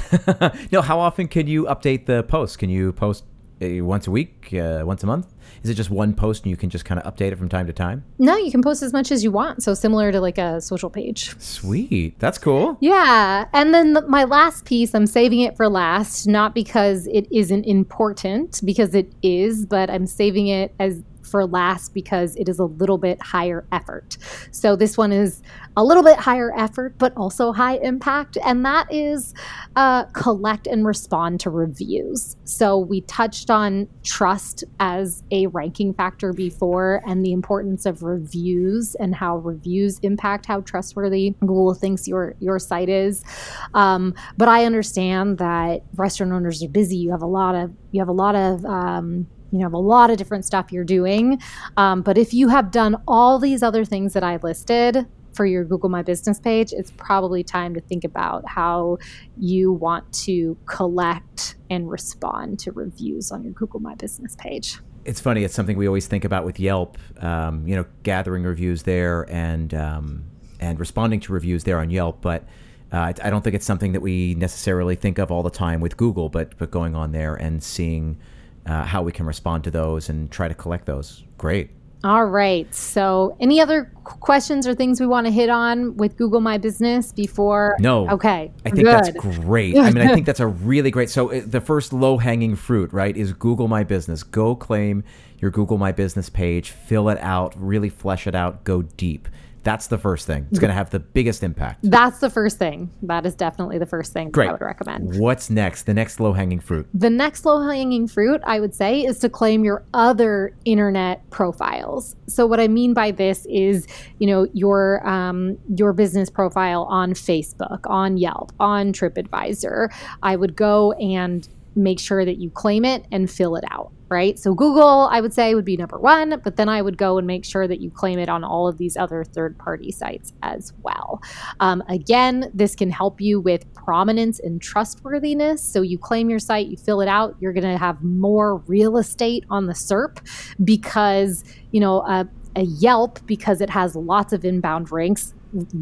no, how often can you update the post? Can you post uh, once a week, uh, once a month? Is it just one post and you can just kind of update it from time to time? No, you can post as much as you want. So similar to like a social page. Sweet. That's cool. Yeah. And then the, my last piece, I'm saving it for last, not because it isn't important, because it is, but I'm saving it as for last because it is a little bit higher effort. So this one is a little bit higher effort, but also high impact, and that is uh, collect and respond to reviews. So we touched on trust as a ranking factor before, and the importance of reviews and how reviews impact how trustworthy Google thinks your your site is. Um, but I understand that restaurant owners are busy. You have a lot of you have a lot of um, you have a lot of different stuff you're doing. Um, but if you have done all these other things that I listed for your Google My Business page, it's probably time to think about how you want to collect and respond to reviews on your Google My Business page. It's funny. It's something we always think about with Yelp. Um, you know, gathering reviews there and um, and responding to reviews there on Yelp, but. Uh, I don't think it's something that we necessarily think of all the time with Google, but but going on there and seeing uh, how we can respond to those and try to collect those. Great. All right. So, any other questions or things we want to hit on with Google My Business before? No. Okay. I think Good. that's great. I mean, I think that's a really great. So, uh, the first low hanging fruit, right, is Google My Business. Go claim your Google My Business page, fill it out, really flesh it out, go deep. That's the first thing. It's going to have the biggest impact. That's the first thing. That is definitely the first thing Great. I would recommend. What's next? The next low hanging fruit. The next low hanging fruit, I would say, is to claim your other internet profiles. So what I mean by this is, you know, your um, your business profile on Facebook, on Yelp, on TripAdvisor. I would go and make sure that you claim it and fill it out, right? So Google, I would say, would be number one, but then I would go and make sure that you claim it on all of these other third party sites as well. Um, again, this can help you with prominence and trustworthiness. So you claim your site, you fill it out, you're going to have more real estate on the SERP because, you know, a, a Yelp, because it has lots of inbound ranks,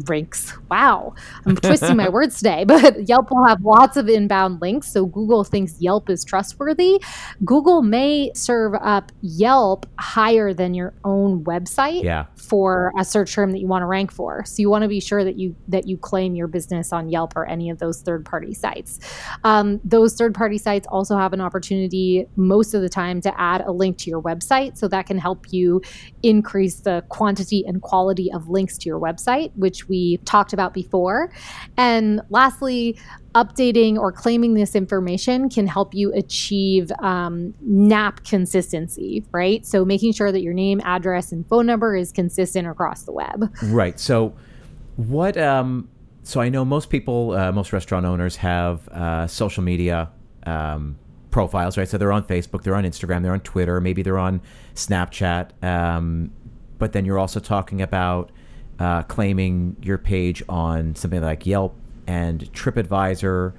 ranks. Wow, I'm twisting my words today, but Yelp will have lots of inbound links. So Google thinks Yelp is trustworthy. Google may serve up Yelp higher than your own website Yeah. for a search term that you want to rank for. So you want to be sure that you that you claim your business on Yelp or any of those third party sites. Um, those third party sites also have an opportunity most of the time to add a link to your website, so that can help you increase the quantity and quality of links to your website, which we talked about before. And lastly, updating or claiming this information can help you achieve um, NAP consistency, right? So making sure that your name, address, and phone number is consistent across the web. Right. So, what? Um, so I know most people, uh, most restaurant owners have uh, social media um, profiles, right? So they're on Facebook, they're on Instagram, they're on Twitter, maybe they're on Snapchat. Um, but then you're also talking about uh, claiming your page on something like Yelp and TripAdvisor.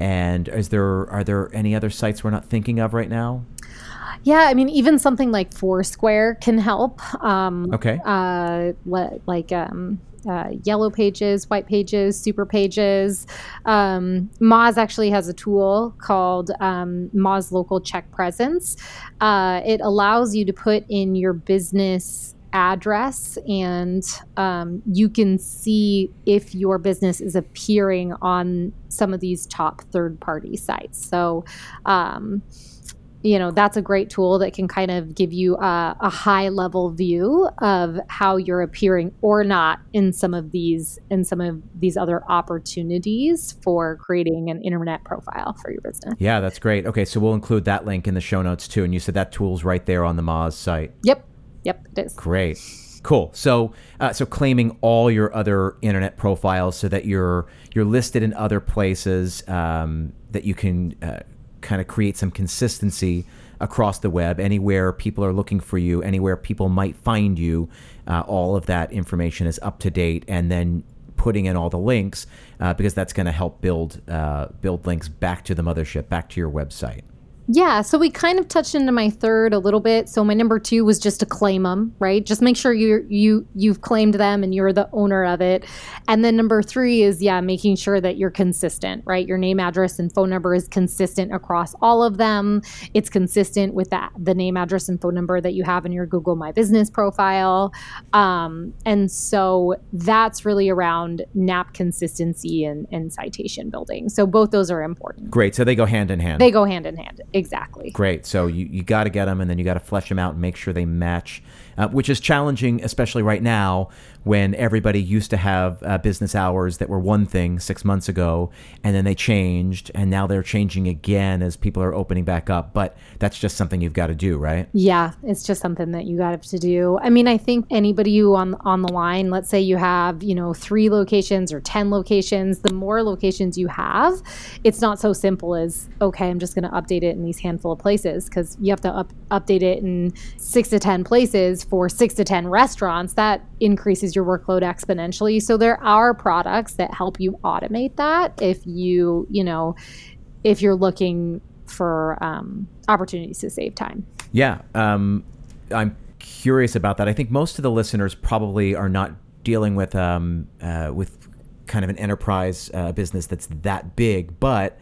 And is there are there any other sites we're not thinking of right now? Yeah, I mean, even something like Foursquare can help. Um, Okay. uh, like um, uh, yellow pages, white pages, super pages. Um, Moz actually has a tool called um, Moz Local Check Presence. Uh, it allows you to put in your business address and um, you can see if your business is appearing on some of these top third party sites. So, um, you know that's a great tool that can kind of give you a, a high level view of how you're appearing or not in some of these in some of these other opportunities for creating an internet profile for your business Yeah, that's great. Okay, so we'll include that link in the show notes too. And you said that tool's right there on the Moz site. yep yep it is Great. Cool. So, uh, so claiming all your other internet profiles so that you're you're listed in other places um, that you can uh, kind of create some consistency across the web. Anywhere people are looking for you, anywhere people might find you, uh, all of that information is up to date, and then putting in all the links uh, because that's going to help build uh, build links back to the mothership, back to your website. Yeah, so we kind of touched into my third a little bit. So my number two was just to claim them, right? Just make sure you you you've claimed them and you're the owner of it. And then number three is yeah, making sure that you're consistent, right? Your name, address, and phone number is consistent across all of them. It's consistent with that the name, address, and phone number that you have in your Google My Business profile. Um, and so that's really around NAP consistency and, and citation building. So both those are important. Great. So they go hand in hand. They go hand in hand. Exactly. Great. So you, you got to get them and then you got to flesh them out and make sure they match, uh, which is challenging, especially right now when everybody used to have uh, business hours that were one thing six months ago and then they changed and now they're changing again as people are opening back up. But that's just something you've got to do, right? Yeah, it's just something that you got to do. I mean, I think anybody who on on the line, let's say you have, you know, 3 locations or 10 locations, the more locations you have, it's not so simple as okay, I'm just going to update it in these handful of places cuz you have to up, update it in 6 to 10 places for 6 to 10 restaurants. That increases your workload exponentially. So there are products that help you automate that if you, you know, if you're looking for um, opportunities to save time. Yeah. Um, I'm curious about that. I think most of the listeners probably are not dealing with um, uh, with kind of an enterprise uh, business that's that big, but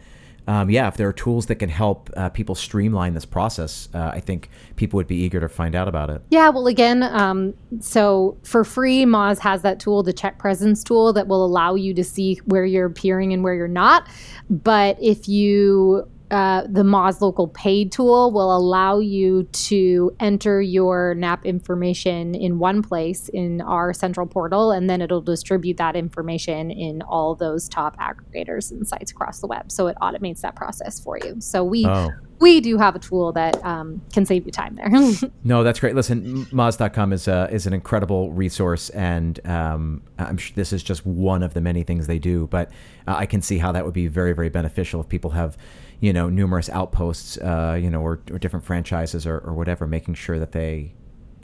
um, yeah, if there are tools that can help uh, people streamline this process, uh, I think people would be eager to find out about it. Yeah, well, again, um, so for free, Moz has that tool, the check presence tool, that will allow you to see where you're appearing and where you're not. But if you uh, the Moz Local Paid tool will allow you to enter your NAP information in one place in our central portal, and then it'll distribute that information in all those top aggregators and sites across the web. So it automates that process for you. So we oh. we do have a tool that um, can save you time there. no, that's great. Listen, Moz.com is a, is an incredible resource, and um, I'm sure this is just one of the many things they do. But uh, I can see how that would be very very beneficial if people have you know numerous outposts, uh, you know, or, or different franchises or, or, whatever, making sure that they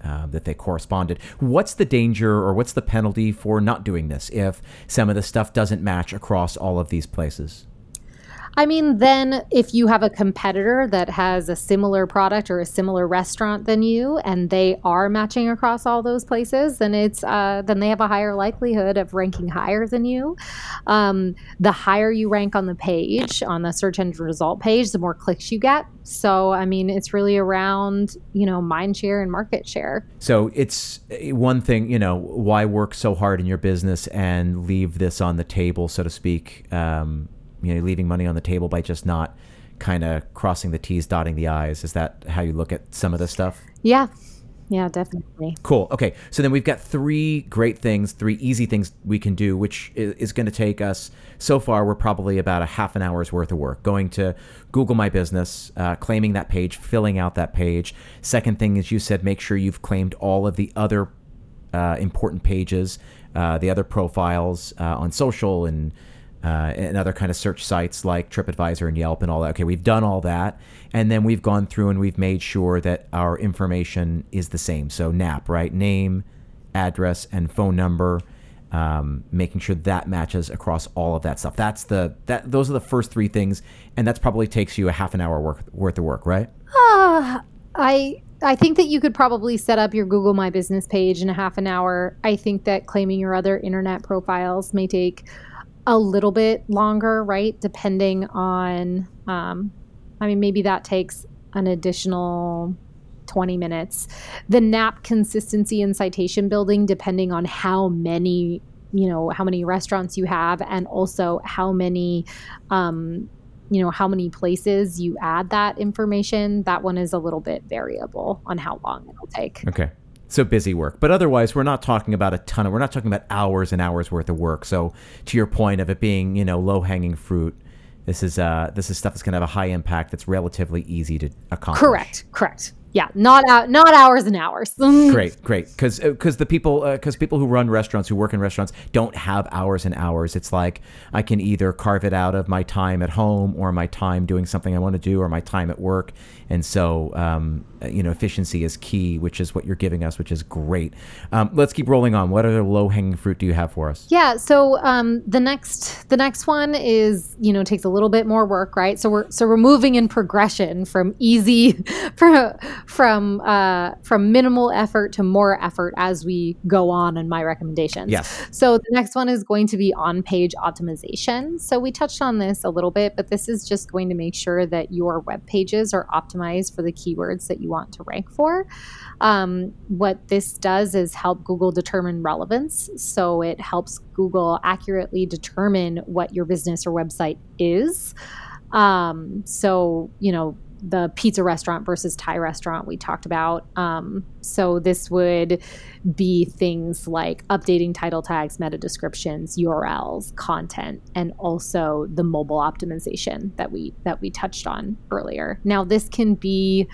uh, that they corresponded. What's the danger or what's the penalty for not doing this if some of the stuff doesn't match across all of these places? I mean, then if you have a competitor that has a similar product or a similar restaurant than you, and they are matching across all those places, then it's uh, then they have a higher likelihood of ranking higher than you. Um, the higher you rank on the page, on the search engine result page, the more clicks you get. So, I mean, it's really around you know mind share and market share. So it's eh, one thing, you know, why work so hard in your business and leave this on the table, so to speak. Um, you know leaving money on the table by just not kind of crossing the T's, dotting the I's. Is that how you look at some of this stuff? Yeah. Yeah, definitely. Cool. Okay. So then we've got three great things, three easy things we can do, which is going to take us, so far, we're probably about a half an hour's worth of work. Going to Google My Business, uh, claiming that page, filling out that page. Second thing is you said make sure you've claimed all of the other uh, important pages, uh, the other profiles uh, on social and uh, and other kind of search sites like TripAdvisor and Yelp and all that. Okay, we've done all that, and then we've gone through and we've made sure that our information is the same. So NAP, right? Name, address, and phone number. Um, making sure that matches across all of that stuff. That's the that those are the first three things, and that's probably takes you a half an hour work, worth of work, right? Uh, I I think that you could probably set up your Google My Business page in a half an hour. I think that claiming your other internet profiles may take a little bit longer, right? Depending on, um, I mean, maybe that takes an additional 20 minutes. The NAP consistency and citation building, depending on how many, you know, how many restaurants you have, and also how many, um, you know, how many places you add that information. That one is a little bit variable on how long it'll take. Okay so busy work. But otherwise, we're not talking about a ton of, we're not talking about hours and hours worth of work. So to your point of it being, you know, low hanging fruit, this is uh, this is stuff that's going to have a high impact that's relatively easy to accomplish. Correct. Correct yeah, not out, not hours and hours. great, great, because because uh, the people because uh, people who run restaurants who work in restaurants don't have hours and hours. It's like I can either carve it out of my time at home or my time doing something I want to do or my time at work, and so um, you know efficiency is key, which is what you're giving us, which is great. Um, let's keep rolling on. What other low hanging fruit do you have for us? Yeah, so um, the next the next one is you know takes a little bit more work, right? So we're so we're moving in progression from easy for from uh, from minimal effort to more effort as we go on in my recommendations. Yes. So the next one is going to be on page optimization. So we touched on this a little bit, but this is just going to make sure that your web pages are optimized for the keywords that you want to rank for. Um, what this does is help Google determine relevance. So it helps Google accurately determine what your business or website is. Um, so, you know, the pizza restaurant versus Thai restaurant we talked about. Um, so this would be things like updating title tags, meta descriptions, URLs, content, and also the mobile optimization that we that we touched on earlier. Now this can be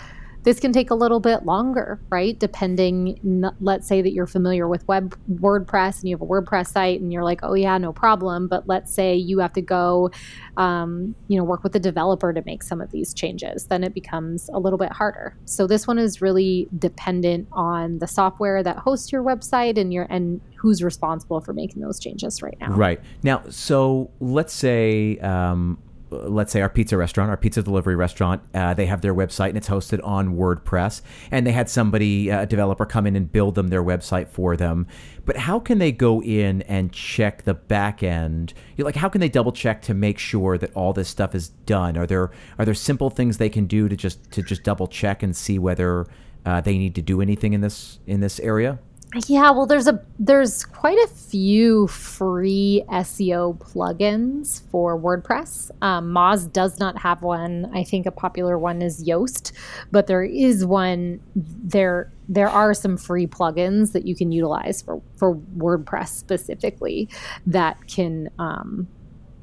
this can take a little bit longer, right? Depending, let's say that you're familiar with web WordPress and you have a WordPress site and you're like, oh yeah, no problem. But let's say you have to go, um, you know, work with a developer to make some of these changes, then it becomes a little bit harder. So this one is really dependent on the software that hosts your website and your and who's responsible for making those changes right now. Right now, so let's say um, let's say our pizza restaurant, our pizza delivery restaurant, uh, they have their website and it's hosted on WordPress, and they had somebody, uh, a developer, come in and build them their website for them. But how can they go in and check the back end? You like, how can they double check to make sure that all this stuff is done? Are there are there simple things they can do to just to just double check and see whether uh, they need to do anything in this in this area? Yeah, well, there's a there's quite a few free SEO plugins for WordPress. Um, Moz does not have one. I think a popular one is Yoast, but there is one. There there are some free plugins that you can utilize for for WordPress specifically that can um,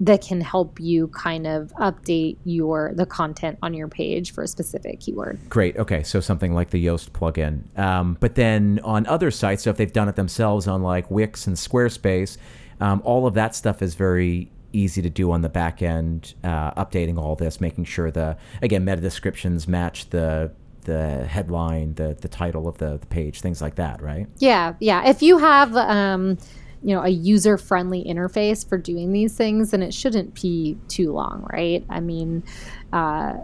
that can help you kind of update your the content on your page for a specific keyword. Great. Okay, so something like the Yoast plugin. Um, but then on other sites, so if they've done it themselves on like Wix and Squarespace, um, all of that stuff is very easy to do on the back end, uh, updating all this, making sure the again meta descriptions match the the headline, the the title of the, the page, things like that, right? Yeah, yeah. If you have um, you know a user friendly interface for doing these things and it shouldn't be too long right? I mean uh,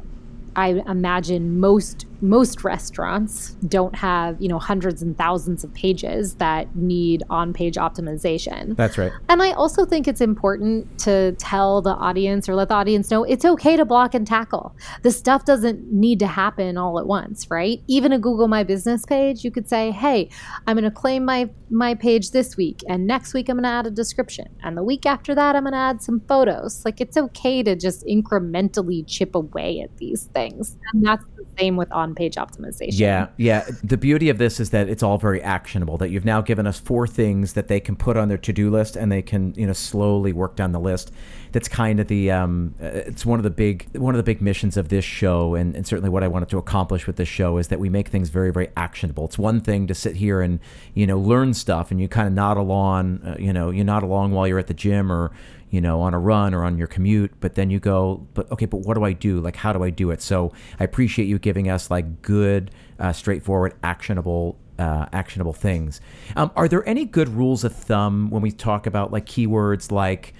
I imagine most most restaurants don't have you know hundreds and thousands of pages that need on-page optimization. That's right. And I also think it's important to tell the audience or let the audience know it's okay to block and tackle. The stuff doesn't need to happen all at once, right? Even a Google My Business page, you could say, "Hey, I'm going to claim my my page this week, and next week I'm going to add a description, and the week after that I'm going to add some photos." Like it's okay to just incrementally chip away at these things. And that's same with on page optimization. Yeah, yeah. The beauty of this is that it's all very actionable. That you've now given us four things that they can put on their to do list, and they can you know slowly work down the list. That's kind of the um, uh, it's one of the big one of the big missions of this show, and, and certainly what I wanted to accomplish with this show is that we make things very very actionable. It's one thing to sit here and you know learn stuff, and you kind of nod along, uh, you know, you nod along while you're at the gym or you know, on a run or on your commute, but then you go, but okay, but what do I do? Like, how do I do it? So I appreciate you giving us like good, uh, straightforward, actionable, uh, actionable things. Um, are there any good rules of thumb when we talk about like keywords, like,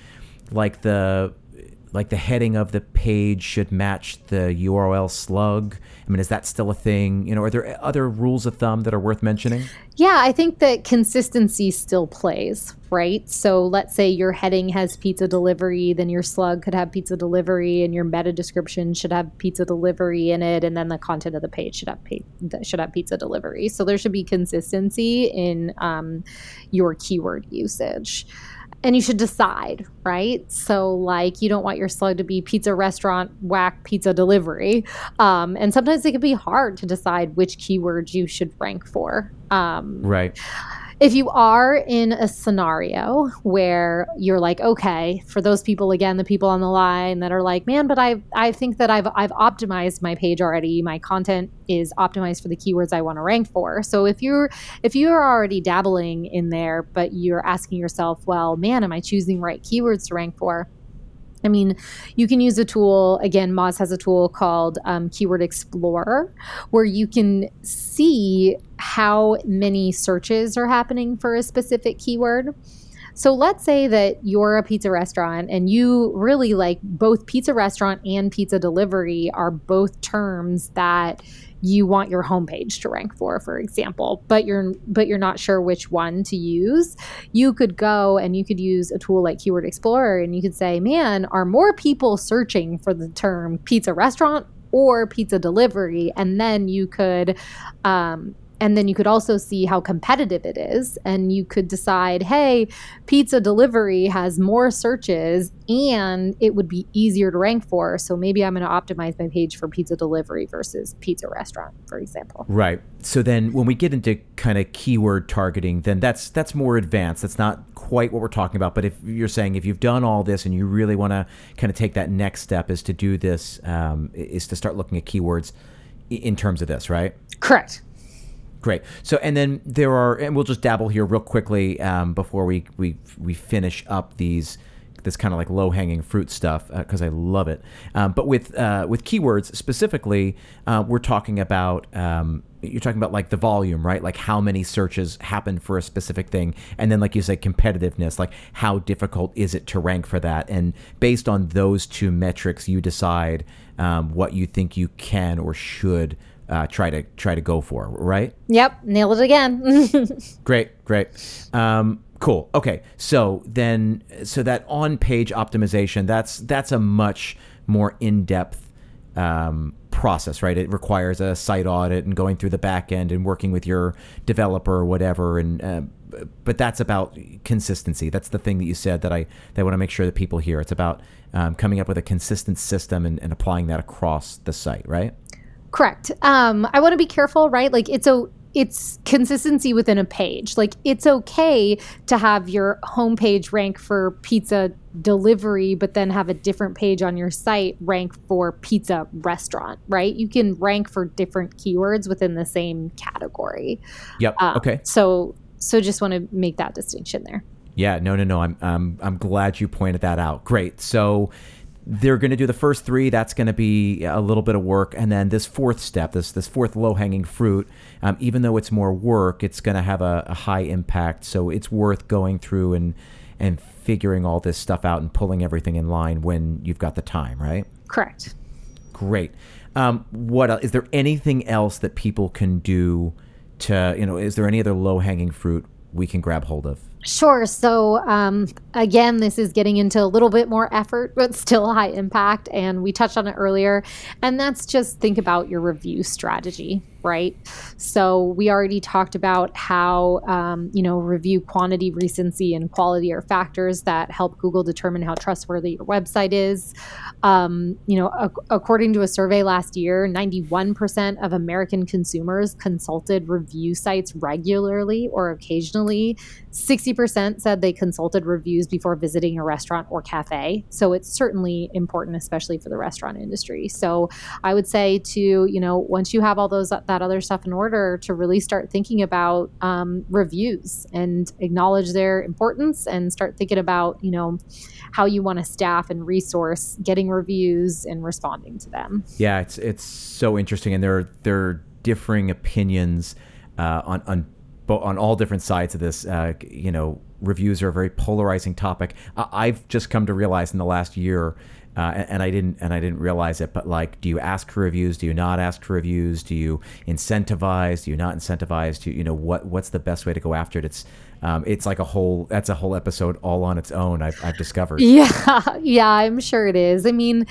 like the, like the heading of the page should match the URL slug? I mean, is that still a thing? You know, are there other rules of thumb that are worth mentioning? Yeah, I think that consistency still plays, right? So let's say your heading has pizza delivery, then your slug could have pizza delivery, and your meta description should have pizza delivery in it, and then the content of the page should have should have pizza delivery. So there should be consistency in um, your keyword usage and you should decide, right? So, like, you don't want your slug to be pizza restaurant, whack pizza delivery. Um, and sometimes it can be hard to decide which keywords you should rank for. Um, right if you are in a scenario where you're like okay for those people again the people on the line that are like man but i i think that i've i've optimized my page already. My content is optimized for the keywords i want to rank for. So if you're if you're already dabbling in there but you're asking yourself well man am i choosing right keywords to rank for I mean, you can use a tool. Again, Moz has a tool called um, Keyword Explorer, where you can see how many searches are happening for a specific keyword. So let's say that you're a pizza restaurant and you really like both pizza restaurant and pizza delivery are both terms that you want your homepage to rank for for example but you're but you're not sure which one to use you could go and you could use a tool like keyword explorer and you could say man are more people searching for the term pizza restaurant or pizza delivery? And then you could um, and then you could also see how competitive it is and you could decide hey pizza delivery has more searches and it would be easier to rank for so maybe i'm going to optimize my page for pizza delivery versus pizza restaurant for example. Right. So then when we get into kind of keyword targeting then that's that's more advanced. That's not quite what we're talking about but if you're saying if you've done all this and you really want to kind of take that next step is to do this um, is to start looking at keywords in terms of this right? Correct Great. So, and then there are, and we'll just dabble here real quickly um, before we, we we finish up these this kind of like low hanging fruit stuff because uh, I love it. Um, but with uh, with keywords specifically, uh, we're talking about um, you're talking about like the volume, right? Like how many searches happen for a specific thing, and then like you say, competitiveness. Like how difficult is it to rank for that? And based on those two metrics, you decide um, what you think you can or should uh, try to try to go for, right? Yep, nail it again. great, great. Um, cool. Okay, so then so that on page optimization that's that's a much more in depth um, process, right? It requires a site audit and going through the back end and working with your developer or whatever. And uh, but that's about consistency. That's the thing that you said that I that I want to make sure that people hear. It's about um, coming up with a consistent system and, and applying that across the site, right? Correct. Um, I want to be careful, right? Like it's a it's consistency within a page. Like it's okay to have your homepage rank for pizza delivery, but then have a different page on your site rank for pizza restaurant, right? You can rank for different keywords within the same category. Yep. Um, okay. So so just want to make that distinction there. Yeah. No. No. No. I'm um, I'm glad you pointed that out. Great. So they're going to do the first three. That's going to be a little bit of work, and then this fourth step, this this fourth low hanging fruit, um, even though it's more work, it's going to have a, a, high impact. So it's worth going through and and figuring all this stuff out and pulling everything in line when you've got the time, right? Correct. Great. Um, what is there anything else that people can do to you know? Is there any other low hanging fruit we can grab hold of? Sure. So, um, again, this is getting into a little bit more effort, but still high impact. And we touched on it earlier. And that's just think about your review strategy right? So we already talked about how, um, you know, review quantity, recency, and quality are factors that help Google determine how trustworthy your website is. Um, you know, according to a survey last year, 91% of American consumers consulted review sites regularly or occasionally. 60% said they consulted reviews before visiting a restaurant or cafe. So it's certainly important, especially for the restaurant industry. So I would say to, you know, once you have all those that other stuff in order to really start thinking about um, reviews and acknowledge their importance and start thinking about, you know, how you want to staff and resource getting reviews and responding to them. Yeah, it's it's so interesting, and there are, there are differing opinions uh, on on on all different sides of this. Uh, you know, reviews are a very polarizing topic. I've just come to realize in the last year uh, and, and, I didn't and I didn't realize it. But like, do you ask for reviews? Do you not ask for reviews? Do you incentivize? Do you not incentivize? Do you, you know what what's the best way to go after it? It's um, it's like a whole that's a whole episode all on its own. I've, I've discovered. Yeah, yeah, I'm sure it is. I mean,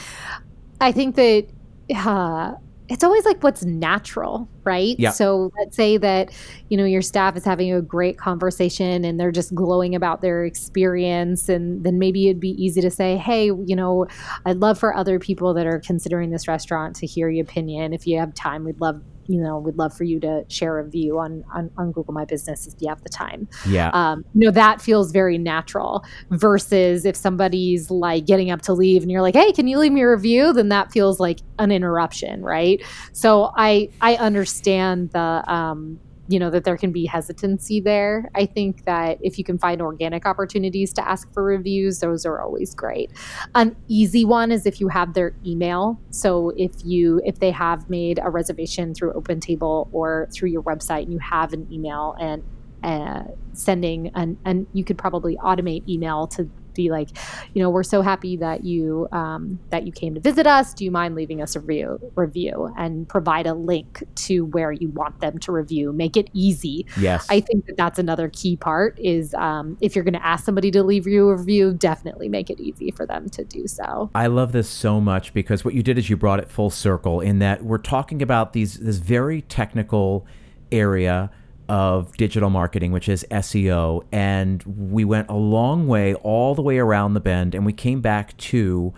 I think that. Uh, it's always like what's natural, right? Yeah. So let's say that, you know, your staff is having a great conversation and they're just glowing about their experience. And then maybe it'd be easy to say, hey, you know, I'd love for other people that are considering this restaurant to hear your opinion. If you have time, we'd love you know, we'd love for you to share a view on, on, on Google My Business if you have the time. Yeah. Um, you know, that feels very natural versus if somebody's like getting up to leave and you're like, hey, can you leave me a review? Then that feels like an interruption, right? So I I understand the um, you know that there can be hesitancy there. I think that if you can find organic opportunities to ask for reviews those are always great. An easy one is if you have their email. So if you if they have made a reservation through opentable or through your website and you have an email and uh, sending and and you could probably automate email to be like, you know, we're so happy that you um, that you came to visit us. Do you mind leaving us a review, review and provide a link to where you want them to review? Make it easy. Yes, I think that that's another key part. Is um, if you're going to ask somebody to leave you a review, definitely make it easy for them to do so. I love this so much because what you did is you brought it full circle in that we're talking about these this very technical area of digital marketing, which is SEO. And we went a long way, all the way around the bend, and we came back to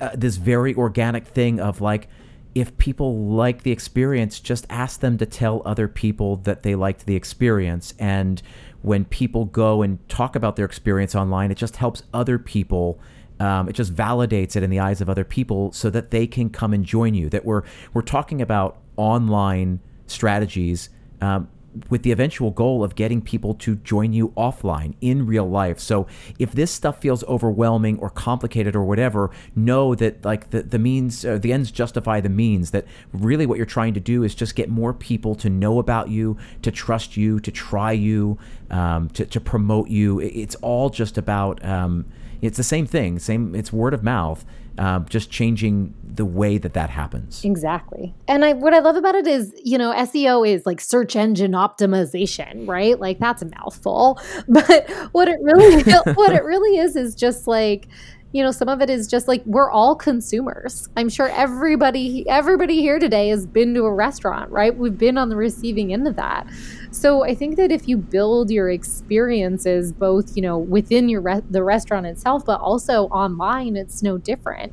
uh, this very organic thing of like, if people like the experience, just ask them to tell other people that they liked the experience. And when people go and talk about their experience online, it just helps other people. Um, it just validates it in the eyes of other people so that they can come and join you. That we're we're talking about online strategies um, with the eventual goal of getting people to join you offline in real life. So if this stuff feels overwhelming or complicated or whatever, know that like the, the means, uh, the ends justify the means, that really what you're trying to do is just get more people to know about you, to trust you, to try you, um, to, to promote you. It's all just about, um, it's the same thing, same, it's word of mouth um, just changing the way that that happens. Exactly. And I, what I love about it is, you know, SEO is like search engine optimization, right? Like that's a mouthful, but what it really, what it really is, is just like, you know, some of it is just like we're all consumers. I'm sure everybody everybody here today has been to a restaurant, right? We've been on the receiving end of that. So I think that if you build your experiences both, you know, within your re- the restaurant itself, but also online, it's no different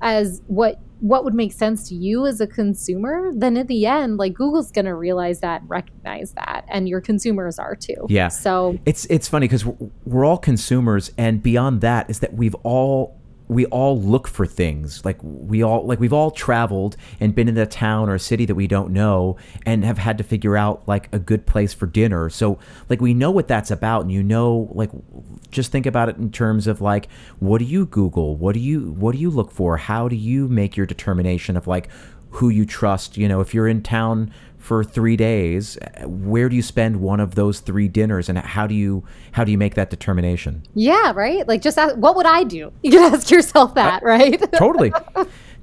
as what what would make sense to you as a consumer, then in the end, like Google's going to realize that and recognize that, and your consumers are too. Yeah. So it's it's funny because we're, we're all consumers, and beyond that is that we've all we all look for things. Like we all like we've all traveled and been in a town or a city that we don't know and have had to figure out like a good place for dinner. So like we know what that's about and you know like just think about it in terms of like what do you google? What do you what do you look for? How do you make your determination of like who you trust? You know if you're in town for three days where do you spend one of those three dinners and how do you how do you make that determination? Yeah right? Like just ask, what would i do? You can ask yourself that right? totally.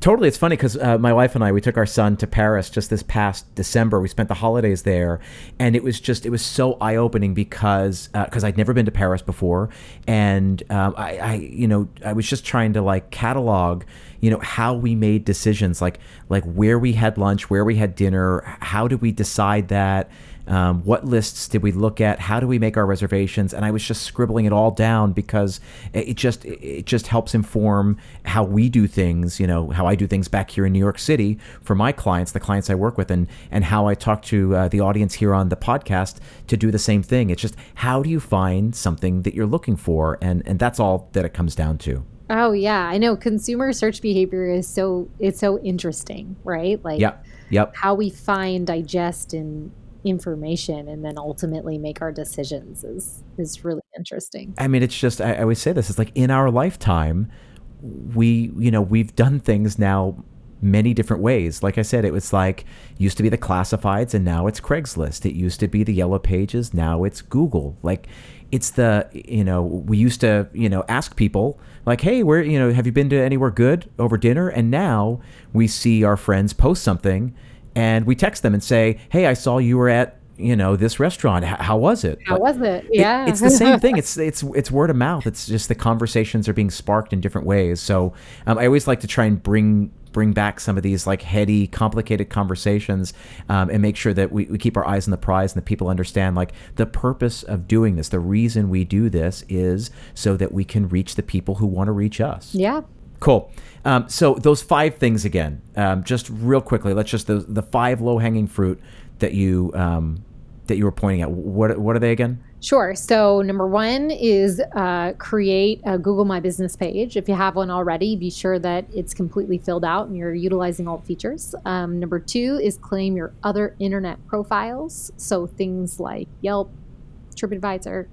Totally. It's funny because uh, my wife and i we took our son to paris just this past december. We spent the holidays there and it was just it was so eye-opening because because uh, i'd never been to paris before and um, I, I you know i was just trying to like catalog you know how we made decisions like like where we had lunch where we had dinner how did we decide that um, what lists did we look at how do we make our reservations? And i was just scribbling it all down because it just it just helps inform how we do things you know how i do things back here in new york city for my clients the clients i work with and and how i talk to uh, the audience here on the podcast to do the same thing. It's just how do you find something that you're looking for? And and that's all that it comes down to Oh yeah, I know consumer search behavior is so it's so interesting, right? Like yep. Yep. how we find, digest and information and then ultimately make our decisions is is really interesting. I mean, it's just I, I always say this, it's like in our lifetime we, you know, we've done things now many different ways. Like I said, it was like used to be the classifieds and now it's Craigslist. It used to be the yellow pages, now it's Google. Like it's the you know we used to you know ask people like hey where you know have you been to anywhere good over dinner? And now we see our friends post something and we text them and say hey i saw you were at you know this restaurant. How was it? How was it? Yeah. it, it's the same thing. It's it's it's word of mouth. It's just the conversations are being sparked in different ways. So um, i always like to try and bring bring back some of these like heady, complicated conversations um, and make sure that we, we keep our eyes on the prize and that people understand like the purpose of doing this. The reason we do this is so that we can reach the people who want to reach us. Yeah. Cool. Um, so those five things again, um, just real quickly. Let's just the the five low hanging fruit that you um, that you were pointing at. What what are they again? Sure. So, number one is uh, create a Google My Business page. If you have one already, be sure that it's completely filled out and you're utilizing all the features. Um, number two is claim your other internet profiles. So, things like Yelp, TripAdvisor,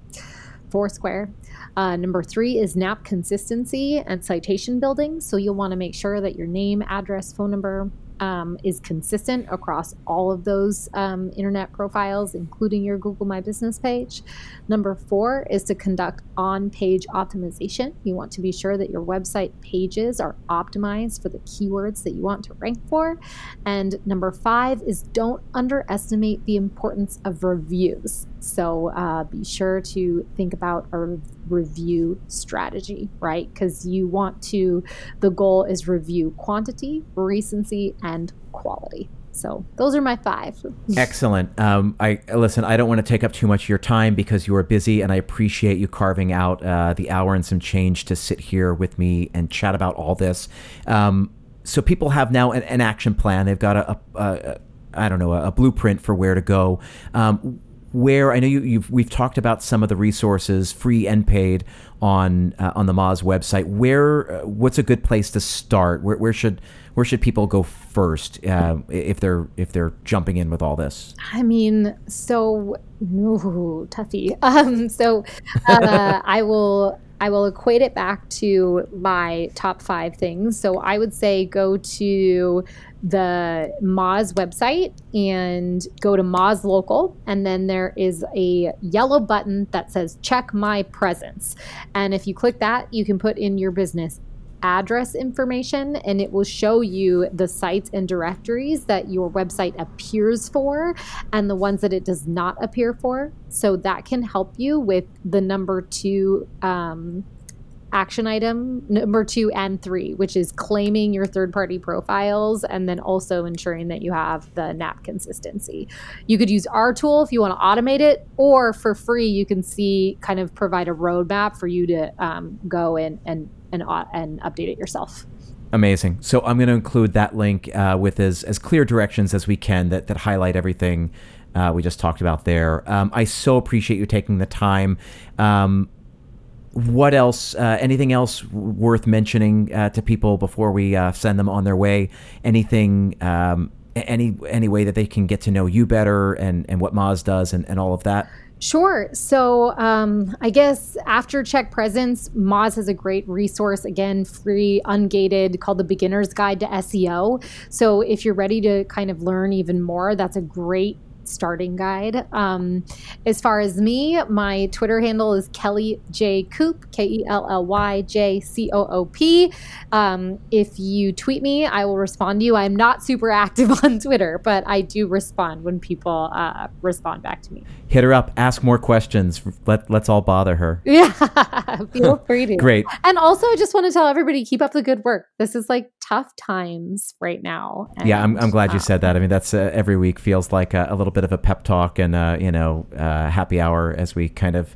Foursquare. Uh, number three is NAP consistency and citation building. So, you'll want to make sure that your name, address, phone number, um, is consistent across all of those um, internet profiles, including your Google My Business page. Number four is to conduct on page optimization. You want to be sure that your website pages are optimized for the keywords that you want to rank for. And number five is don't underestimate the importance of reviews. So uh, be sure to think about a review strategy, right? Because you want to, the goal is review quantity, recency, and quality. So those are my five. Excellent. Um, I listen. I don't want to take up too much of your time because you are busy, and I appreciate you carving out uh, the hour and some change to sit here with me and chat about all this. Um, so people have now an, an, action plan. They've got a, a, a I don't know a, a, blueprint for where to go. Um, where I know you, you've we've talked about some of the resources, free and paid, on uh, on the Moz website. Where uh, what's a good place to start? Where, where should where should people go first uh, if they're if they're jumping in with all this? I mean, so no toughy. Um, so uh, I will I will equate it back to my top five things. So I would say go to the Moz website and go to Moz Local. And then there is a yellow button that says check my presence. And if you click that, you can put in your business address information and it will show you the sites and directories that your website appears for and the ones that it does not appear for. So that can help you with the number two um, action item number two and three, which is claiming your third party profiles and then also ensuring that you have the NAP consistency. You could use our tool if you want to automate it, or for free, you can see kind of provide a roadmap for you to um, go in and and and update it yourself. Amazing. So I'm going to include that link uh, with as, as clear directions as we can that, that highlight everything uh, we just talked about there. Um, I so appreciate you taking the time. Um, what else? Uh, anything else worth mentioning uh, to people before we uh, send them on their way? Anything? Um, any any way that they can get to know you better and and what Moz does and, and all of that? Sure. So um, I guess after Check Presence, Moz has a great resource, again, free, ungated, called the Beginner's Guide to SEO. So if you're ready to kind of learn even more, that's a great starting guide. Um, as far as me, my Twitter handle is Kelly J Coop, K E L L Y J C O O P. Um, if you tweet me, I will respond to you. I'm not super active on Twitter, but I do respond when people uh, respond back to me. Hit her up, ask more questions. Let, let's all bother her. Yeah, feel free to. Great. And also, I just want to tell everybody keep up the good work. This is like tough times right now. And, yeah, I'm, I'm glad you said that. I mean, that's uh, every week feels like a, a little bit of a pep talk and uh, you know uh, happy hour as we kind of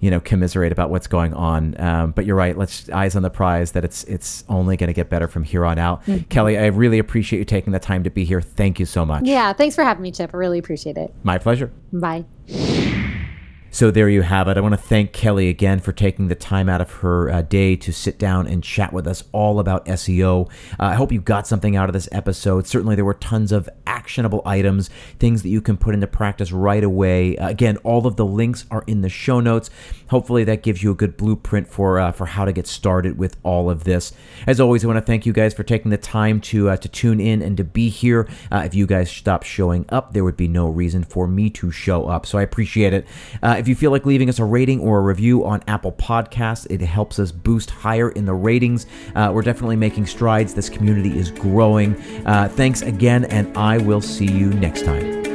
you know commiserate about what's going on. Um, but you're right. Let's eyes on the prize that it's it's only going to get better from here on out. Mm-hmm. Kelly, I really appreciate you taking the time to be here. Thank you so much. Yeah, thanks for having me, Chip. I really appreciate it. My pleasure. Bye. So there you have it. I want to thank Kelly again for taking the time out of her uh, day to sit down and chat with us all about SEO. Uh, I hope you got something out of this episode. Certainly, there were tons of actionable items, things that you can put into practice right away. Uh, again, all of the links are in the show notes. Hopefully, that gives you a good blueprint for uh, for how to get started with all of this. As always, I want to thank you guys for taking the time to uh, to tune in and to be here. Uh, if you guys stop showing up, there would be no reason for me to show up. So I appreciate it if you feel like leaving us a rating or a review on Apple Podcasts, it helps us boost higher in the ratings. Uh, we're definitely making strides. This community is growing. Uh, thanks again, and I will see you next time.